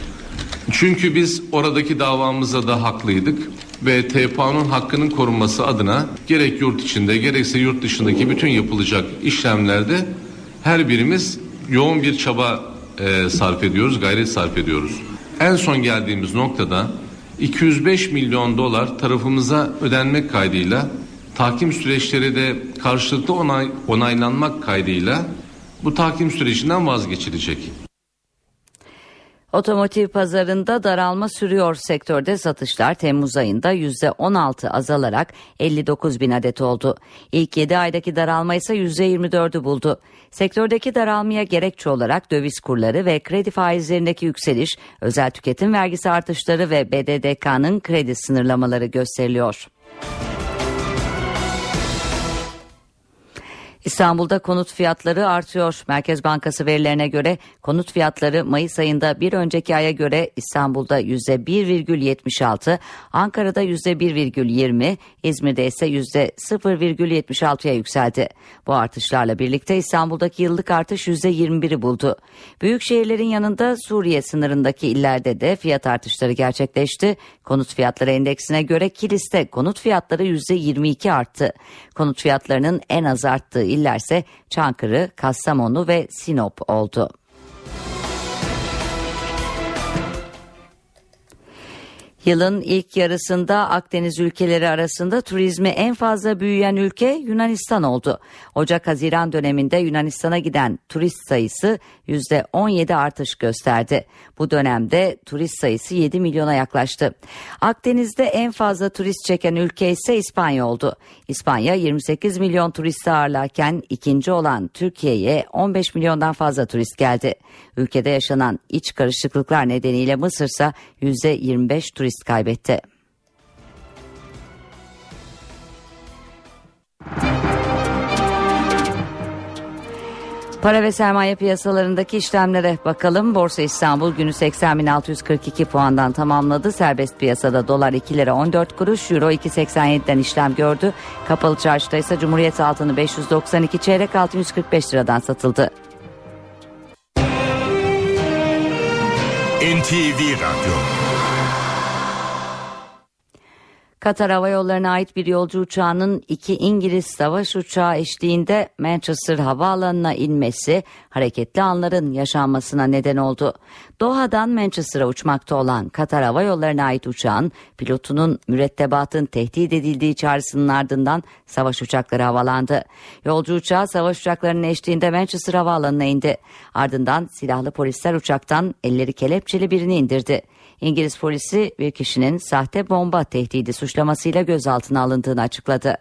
Çünkü biz oradaki davamıza da haklıydık ve TPA'nın hakkının korunması adına gerek yurt içinde gerekse yurt dışındaki bütün yapılacak işlemlerde her birimiz yoğun bir çaba e, sarf ediyoruz, gayret sarf ediyoruz. En son geldiğimiz noktada 205 milyon dolar tarafımıza ödenmek kaydıyla tahkim süreçleri de karşılıklı onay, onaylanmak kaydıyla bu tahkim sürecinden vazgeçilecek. Otomotiv pazarında daralma sürüyor sektörde satışlar Temmuz ayında %16 azalarak 59 bin adet oldu. İlk 7 aydaki daralma ise %24'ü buldu. Sektördeki daralmaya gerekçe olarak döviz kurları ve kredi faizlerindeki yükseliş, özel tüketim vergisi artışları ve BDDK'nın kredi sınırlamaları gösteriliyor. İstanbul'da konut fiyatları artıyor. Merkez Bankası verilerine göre konut fiyatları Mayıs ayında bir önceki aya göre İstanbul'da %1,76, Ankara'da %1,20, İzmir'de ise %0,76'ya yükseldi. Bu artışlarla birlikte İstanbul'daki yıllık artış %21'i buldu. Büyük şehirlerin yanında Suriye sınırındaki illerde de fiyat artışları gerçekleşti. Konut fiyatları endeksine göre Kilis'te konut fiyatları %22 arttı. Konut fiyatlarının en az arttığı illerse Çankırı, Kastamonu ve Sinop oldu. Yılın ilk yarısında Akdeniz ülkeleri arasında turizmi en fazla büyüyen ülke Yunanistan oldu. Ocak-Haziran döneminde Yunanistan'a giden turist sayısı %17 artış gösterdi. Bu dönemde turist sayısı 7 milyona yaklaştı. Akdeniz'de en fazla turist çeken ülke ise İspanya oldu. İspanya 28 milyon turist ağırlarken ikinci olan Türkiye'ye 15 milyondan fazla turist geldi. Ülkede yaşanan iç karışıklıklar nedeniyle Mısır ise %25 turist kaybetti. Para ve sermaye piyasalarındaki işlemlere bakalım. Borsa İstanbul günü 80.642 puandan tamamladı. Serbest piyasada dolar 2 lira 14 kuruş, euro 2.87'den işlem gördü. Kapalı çarşıda ise Cumhuriyet altını 592 çeyrek altın 145 liradan satıldı. NTV Radyo Katar Hava Yolları'na ait bir yolcu uçağının iki İngiliz savaş uçağı eşliğinde Manchester Havaalanı'na inmesi hareketli anların yaşanmasına neden oldu. Doha'dan Manchester'a uçmakta olan Katar Hava Yolları'na ait uçağın pilotunun mürettebatın tehdit edildiği çağrısının ardından savaş uçakları havalandı. Yolcu uçağı savaş uçaklarının eşliğinde Manchester Havaalanı'na indi. Ardından silahlı polisler uçaktan elleri kelepçeli birini indirdi. İngiliz polisi bir kişinin sahte bomba tehdidi suçlamasıyla gözaltına alındığını açıkladı.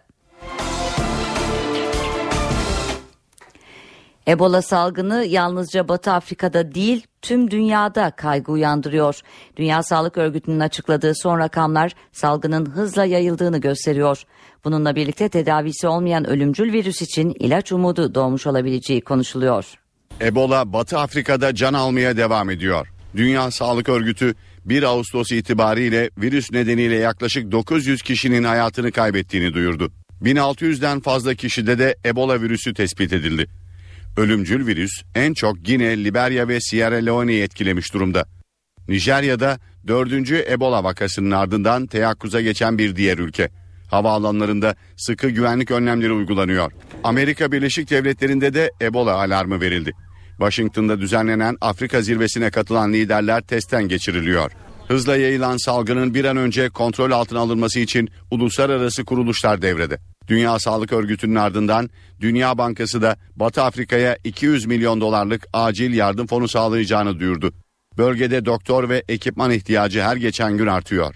Ebola salgını yalnızca Batı Afrika'da değil tüm dünyada kaygı uyandırıyor. Dünya Sağlık Örgütü'nün açıkladığı son rakamlar salgının hızla yayıldığını gösteriyor. Bununla birlikte tedavisi olmayan ölümcül virüs için ilaç umudu doğmuş olabileceği konuşuluyor. Ebola Batı Afrika'da can almaya devam ediyor. Dünya Sağlık Örgütü 1 Ağustos itibariyle virüs nedeniyle yaklaşık 900 kişinin hayatını kaybettiğini duyurdu. 1600'den fazla kişide de Ebola virüsü tespit edildi. Ölümcül virüs en çok Gine, Liberya ve Sierra Leone'yi etkilemiş durumda. Nijerya'da dördüncü Ebola vakasının ardından teyakkuza geçen bir diğer ülke. Havaalanlarında sıkı güvenlik önlemleri uygulanıyor. Amerika Birleşik Devletleri'nde de Ebola alarmı verildi. Washington'da düzenlenen Afrika zirvesine katılan liderler testten geçiriliyor. Hızla yayılan salgının bir an önce kontrol altına alınması için uluslararası kuruluşlar devrede. Dünya Sağlık Örgütü'nün ardından Dünya Bankası da Batı Afrika'ya 200 milyon dolarlık acil yardım fonu sağlayacağını duyurdu. Bölgede doktor ve ekipman ihtiyacı her geçen gün artıyor.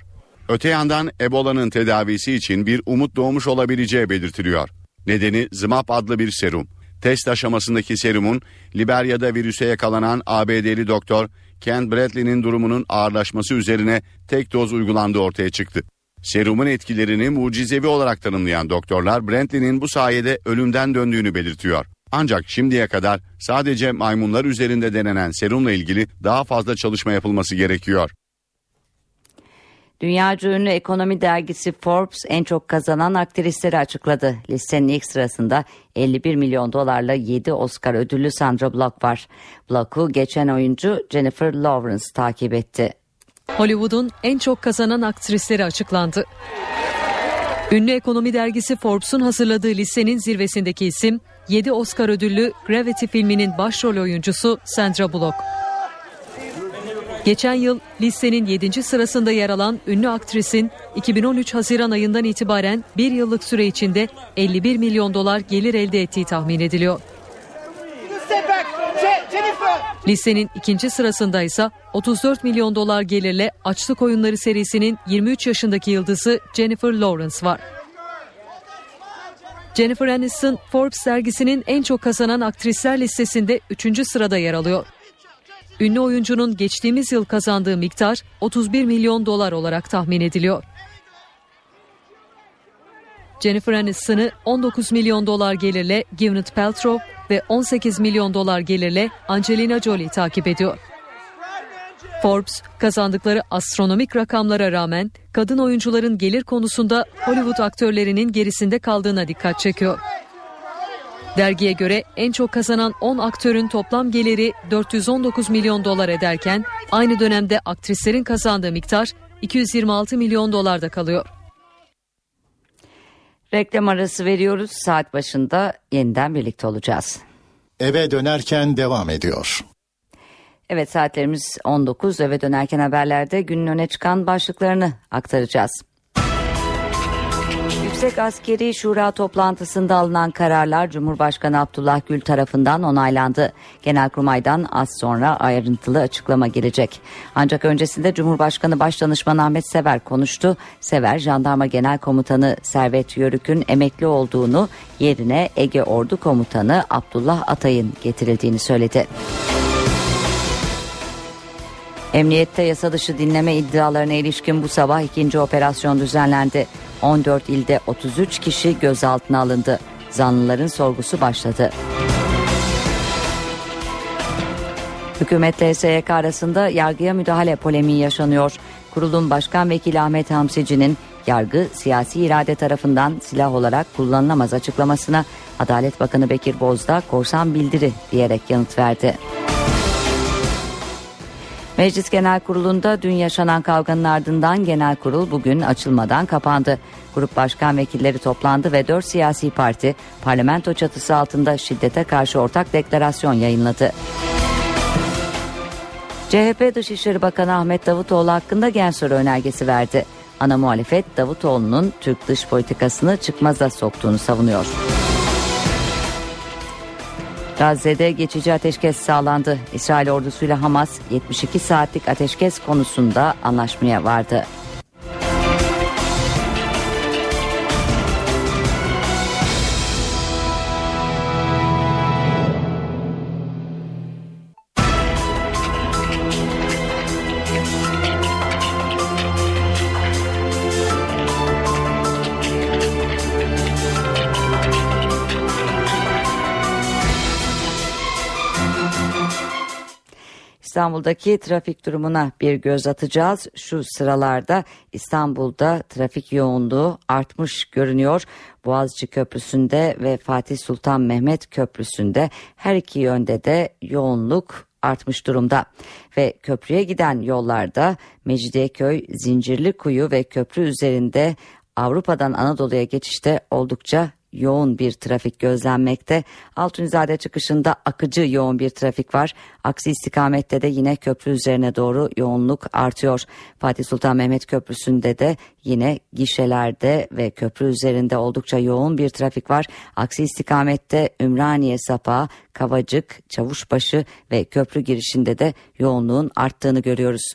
Öte yandan Ebola'nın tedavisi için bir umut doğmuş olabileceği belirtiliyor. Nedeni ZMAP adlı bir serum. Test aşamasındaki serumun Liberya'da virüse yakalanan ABD'li doktor Ken Bradley'nin durumunun ağırlaşması üzerine tek doz uygulandığı ortaya çıktı. Serumun etkilerini mucizevi olarak tanımlayan doktorlar Bradley'nin bu sayede ölümden döndüğünü belirtiyor. Ancak şimdiye kadar sadece maymunlar üzerinde denenen serumla ilgili daha fazla çalışma yapılması gerekiyor. Dünyaca ünlü ekonomi dergisi Forbes en çok kazanan aktrisleri açıkladı. Listenin ilk sırasında 51 milyon dolarla 7 Oscar ödüllü Sandra Bullock var. Bullock'u geçen oyuncu Jennifer Lawrence takip etti. Hollywood'un en çok kazanan aktrisleri açıklandı. Ünlü ekonomi dergisi Forbes'un hazırladığı listenin zirvesindeki isim 7 Oscar ödüllü Gravity filminin başrol oyuncusu Sandra Bullock. Geçen yıl listenin 7. sırasında yer alan ünlü aktrisin 2013 Haziran ayından itibaren bir yıllık süre içinde 51 milyon dolar gelir elde ettiği tahmin ediliyor. Listenin ikinci sırasında ise 34 milyon dolar gelirle Açlık Oyunları serisinin 23 yaşındaki yıldızı Jennifer Lawrence var. Jennifer Aniston Forbes dergisinin en çok kazanan aktrisler listesinde 3. sırada yer alıyor. Ünlü oyuncunun geçtiğimiz yıl kazandığı miktar 31 milyon dolar olarak tahmin ediliyor. Jennifer Aniston'ı 19 milyon dolar gelirle Gwyneth Paltrow ve 18 milyon dolar gelirle Angelina Jolie takip ediyor. Forbes kazandıkları astronomik rakamlara rağmen kadın oyuncuların gelir konusunda Hollywood aktörlerinin gerisinde kaldığına dikkat çekiyor. Dergiye göre en çok kazanan 10 aktörün toplam geliri 419 milyon dolar ederken aynı dönemde aktrislerin kazandığı miktar 226 milyon dolarda kalıyor. Reklam arası veriyoruz. Saat başında yeniden birlikte olacağız. Eve dönerken devam ediyor. Evet saatlerimiz 19 eve dönerken haberlerde günün öne çıkan başlıklarını aktaracağız. Yüksek Askeri Şura toplantısında alınan kararlar Cumhurbaşkanı Abdullah Gül tarafından onaylandı. Genelkurmay'dan az sonra ayrıntılı açıklama gelecek. Ancak öncesinde Cumhurbaşkanı Başdanışmanı Ahmet Sever konuştu. Sever, Jandarma Genel Komutanı Servet Yörük'ün emekli olduğunu yerine Ege Ordu Komutanı Abdullah Atay'ın getirildiğini söyledi. Emniyette yasa dışı dinleme iddialarına ilişkin bu sabah ikinci operasyon düzenlendi. 14 ilde 33 kişi gözaltına alındı. Zanlıların sorgusu başladı. Hükümetle SYK arasında yargıya müdahale polemiği yaşanıyor. Kurulun Başkan Vekili Ahmet Hamsici'nin yargı siyasi irade tarafından silah olarak kullanılamaz açıklamasına Adalet Bakanı Bekir Bozdağ korsan bildiri diyerek yanıt verdi. Meclis Genel Kurulu'nda dün yaşanan kavganın ardından genel kurul bugün açılmadan kapandı. Grup başkan vekilleri toplandı ve dört siyasi parti parlamento çatısı altında şiddete karşı ortak deklarasyon yayınladı. CHP Dışişleri Bakanı Ahmet Davutoğlu hakkında gen soru önergesi verdi. Ana muhalefet Davutoğlu'nun Türk dış politikasını çıkmaza soktuğunu savunuyor. Gazze'de geçici ateşkes sağlandı. İsrail ordusuyla Hamas 72 saatlik ateşkes konusunda anlaşmaya vardı. İstanbul'daki trafik durumuna bir göz atacağız. Şu sıralarda İstanbul'da trafik yoğunluğu artmış görünüyor. Boğaziçi Köprüsü'nde ve Fatih Sultan Mehmet Köprüsü'nde her iki yönde de yoğunluk artmış durumda ve köprüye giden yollarda Mecidiyeköy, Zincirlikuyu ve köprü üzerinde Avrupa'dan Anadolu'ya geçişte oldukça yoğun bir trafik gözlenmekte. Altunizade çıkışında akıcı yoğun bir trafik var. Aksi istikamette de yine köprü üzerine doğru yoğunluk artıyor. Fatih Sultan Mehmet Köprüsü'nde de yine gişelerde ve köprü üzerinde oldukça yoğun bir trafik var. Aksi istikamette Ümraniye Sapağı, Kavacık, Çavuşbaşı ve köprü girişinde de yoğunluğun arttığını görüyoruz.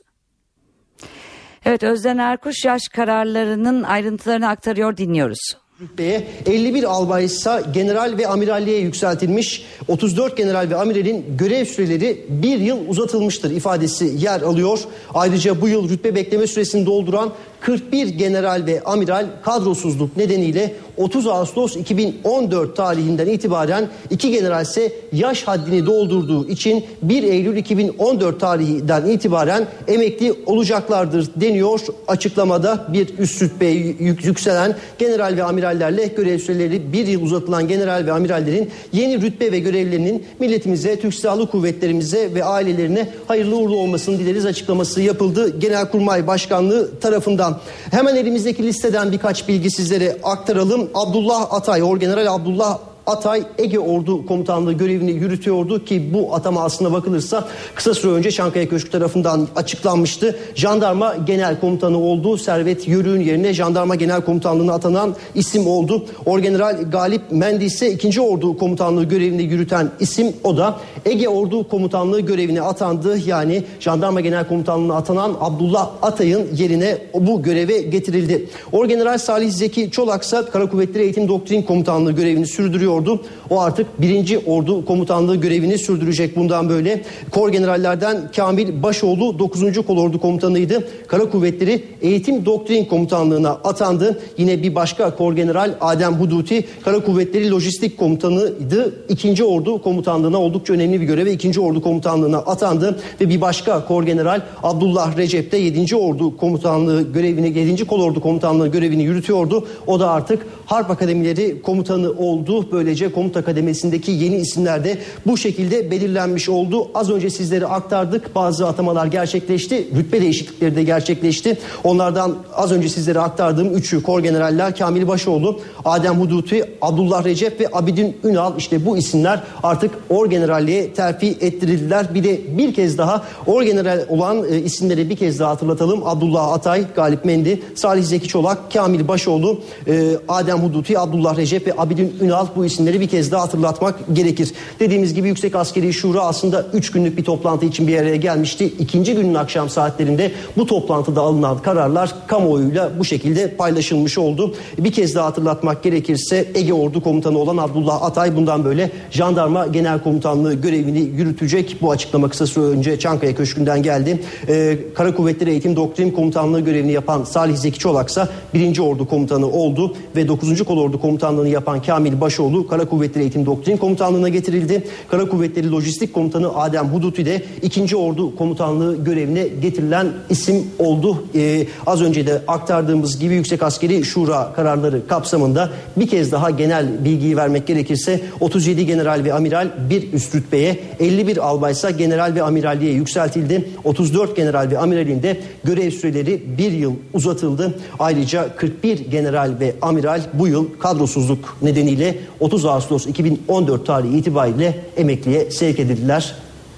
Evet Özden Erkuş yaş kararlarının ayrıntılarını aktarıyor dinliyoruz rütbeye 51 albay ise general ve amiralliğe yükseltilmiş 34 general ve amiralin görev süreleri bir yıl uzatılmıştır ifadesi yer alıyor. Ayrıca bu yıl rütbe bekleme süresini dolduran 41 general ve amiral kadrosuzluk nedeniyle 30 Ağustos 2014 tarihinden itibaren iki general ise yaş haddini doldurduğu için 1 Eylül 2014 tarihinden itibaren emekli olacaklardır deniyor. Açıklamada bir üst rütbeye yükselen general ve amirallerle görev süreleri bir yıl uzatılan general ve amirallerin yeni rütbe ve görevlerinin milletimize, Türk Silahlı Kuvvetlerimize ve ailelerine hayırlı uğurlu olmasını dileriz açıklaması yapıldı. Genelkurmay Başkanlığı tarafından. Hemen elimizdeki listeden birkaç bilgi sizlere aktaralım. Abdullah Atay, Orgeneral Abdullah Atay Ege Ordu Komutanlığı görevini yürütüyordu ki bu atama aslına bakılırsa kısa süre önce Çankaya Köşkü tarafından açıklanmıştı. Jandarma Genel Komutanı oldu. Servet Yörük'ün yerine Jandarma Genel Komutanlığı'na atanan isim oldu. Orgeneral Galip Mendi ise 2. Ordu Komutanlığı görevini yürüten isim o da Ege Ordu Komutanlığı görevine atandı. Yani Jandarma Genel Komutanlığı'na atanan Abdullah Atay'ın yerine bu göreve getirildi. Orgeneral Salih Zeki Çolak ise Kara Kuvvetleri Eğitim Doktrin Komutanlığı görevini sürdürüyor yürütüyordu. O artık 1. Ordu Komutanlığı görevini sürdürecek bundan böyle. Kor generallerden Kamil Başoğlu 9. Kolordu Komutanıydı. Kara Kuvvetleri Eğitim Doktrin Komutanlığına atandı. Yine bir başka Kor General Adem Huduti Kara Kuvvetleri Lojistik Komutanıydı. 2. Ordu Komutanlığına oldukça önemli bir göreve 2. Ordu Komutanlığına atandı ve bir başka Kor General Abdullah Recep de 7. Ordu Komutanlığı görevini 7. Kolordu Komutanlığı görevini yürütüyordu. O da artık Harp Akademileri komutanı oldu. Böylece komuta kademesindeki yeni isimler de bu şekilde belirlenmiş oldu. Az önce sizlere aktardık. Bazı atamalar gerçekleşti. Rütbe değişiklikleri de gerçekleşti. Onlardan az önce sizlere aktardığım üçü kor generaller Kamil Başoğlu, Adem Huduti, Abdullah Recep ve Abidin Ünal işte bu isimler artık orgeneralliğe terfi ettirildiler. Bir de bir kez daha orgeneral olan e, isimleri bir kez daha hatırlatalım. Abdullah Atay, Galip Mendi, Salih Zeki Çolak, Kamil Başoğlu, e, Adem Huduti, Abdullah Recep ve Abidin Ünal bu isimleri bir kez daha hatırlatmak gerekir. Dediğimiz gibi Yüksek Askeri Şura aslında 3 günlük bir toplantı için bir araya gelmişti. İkinci günün akşam saatlerinde bu toplantıda alınan kararlar kamuoyuyla bu şekilde paylaşılmış oldu. Bir kez daha hatırlatmak gerekirse Ege Ordu Komutanı olan Abdullah Atay bundan böyle jandarma genel komutanlığı görevini yürütecek. Bu açıklama kısa süre önce Çankaya Köşkü'nden geldi. Ee, Kara Kuvvetleri Eğitim Doktrin Komutanlığı görevini yapan Salih Zeki Çolak ise 1. Ordu Komutanı oldu ve 9. Kolordu Komutanlığını yapan Kamil Başoğlu Kara Kuvvetleri Eğitim Doktrin Komutanlığı'na getirildi. Kara Kuvvetleri Lojistik Komutanı Adem Huduti de 2. Ordu Komutanlığı görevine getirilen isim oldu. Ee, az önce de aktardığımız gibi Yüksek Askeri Şura kararları kapsamında bir kez daha genel bilgiyi vermek gerekirse 37 general ve amiral bir üst rütbeye 51 albaysa general ve amiralliğe yükseltildi. 34 general ve amiralin de görev süreleri bir yıl uzatıldı. Ayrıca 41 general ve amiral bu yıl kadrosuzluk nedeniyle 30 Ağustos 2014 tarihi itibariyle emekliye sevk edildiler.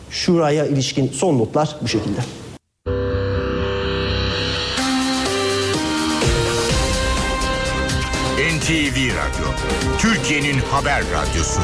Şuraya ilişkin son notlar bu şekilde. NTV Radyo, Türkiye'nin haber radyosu.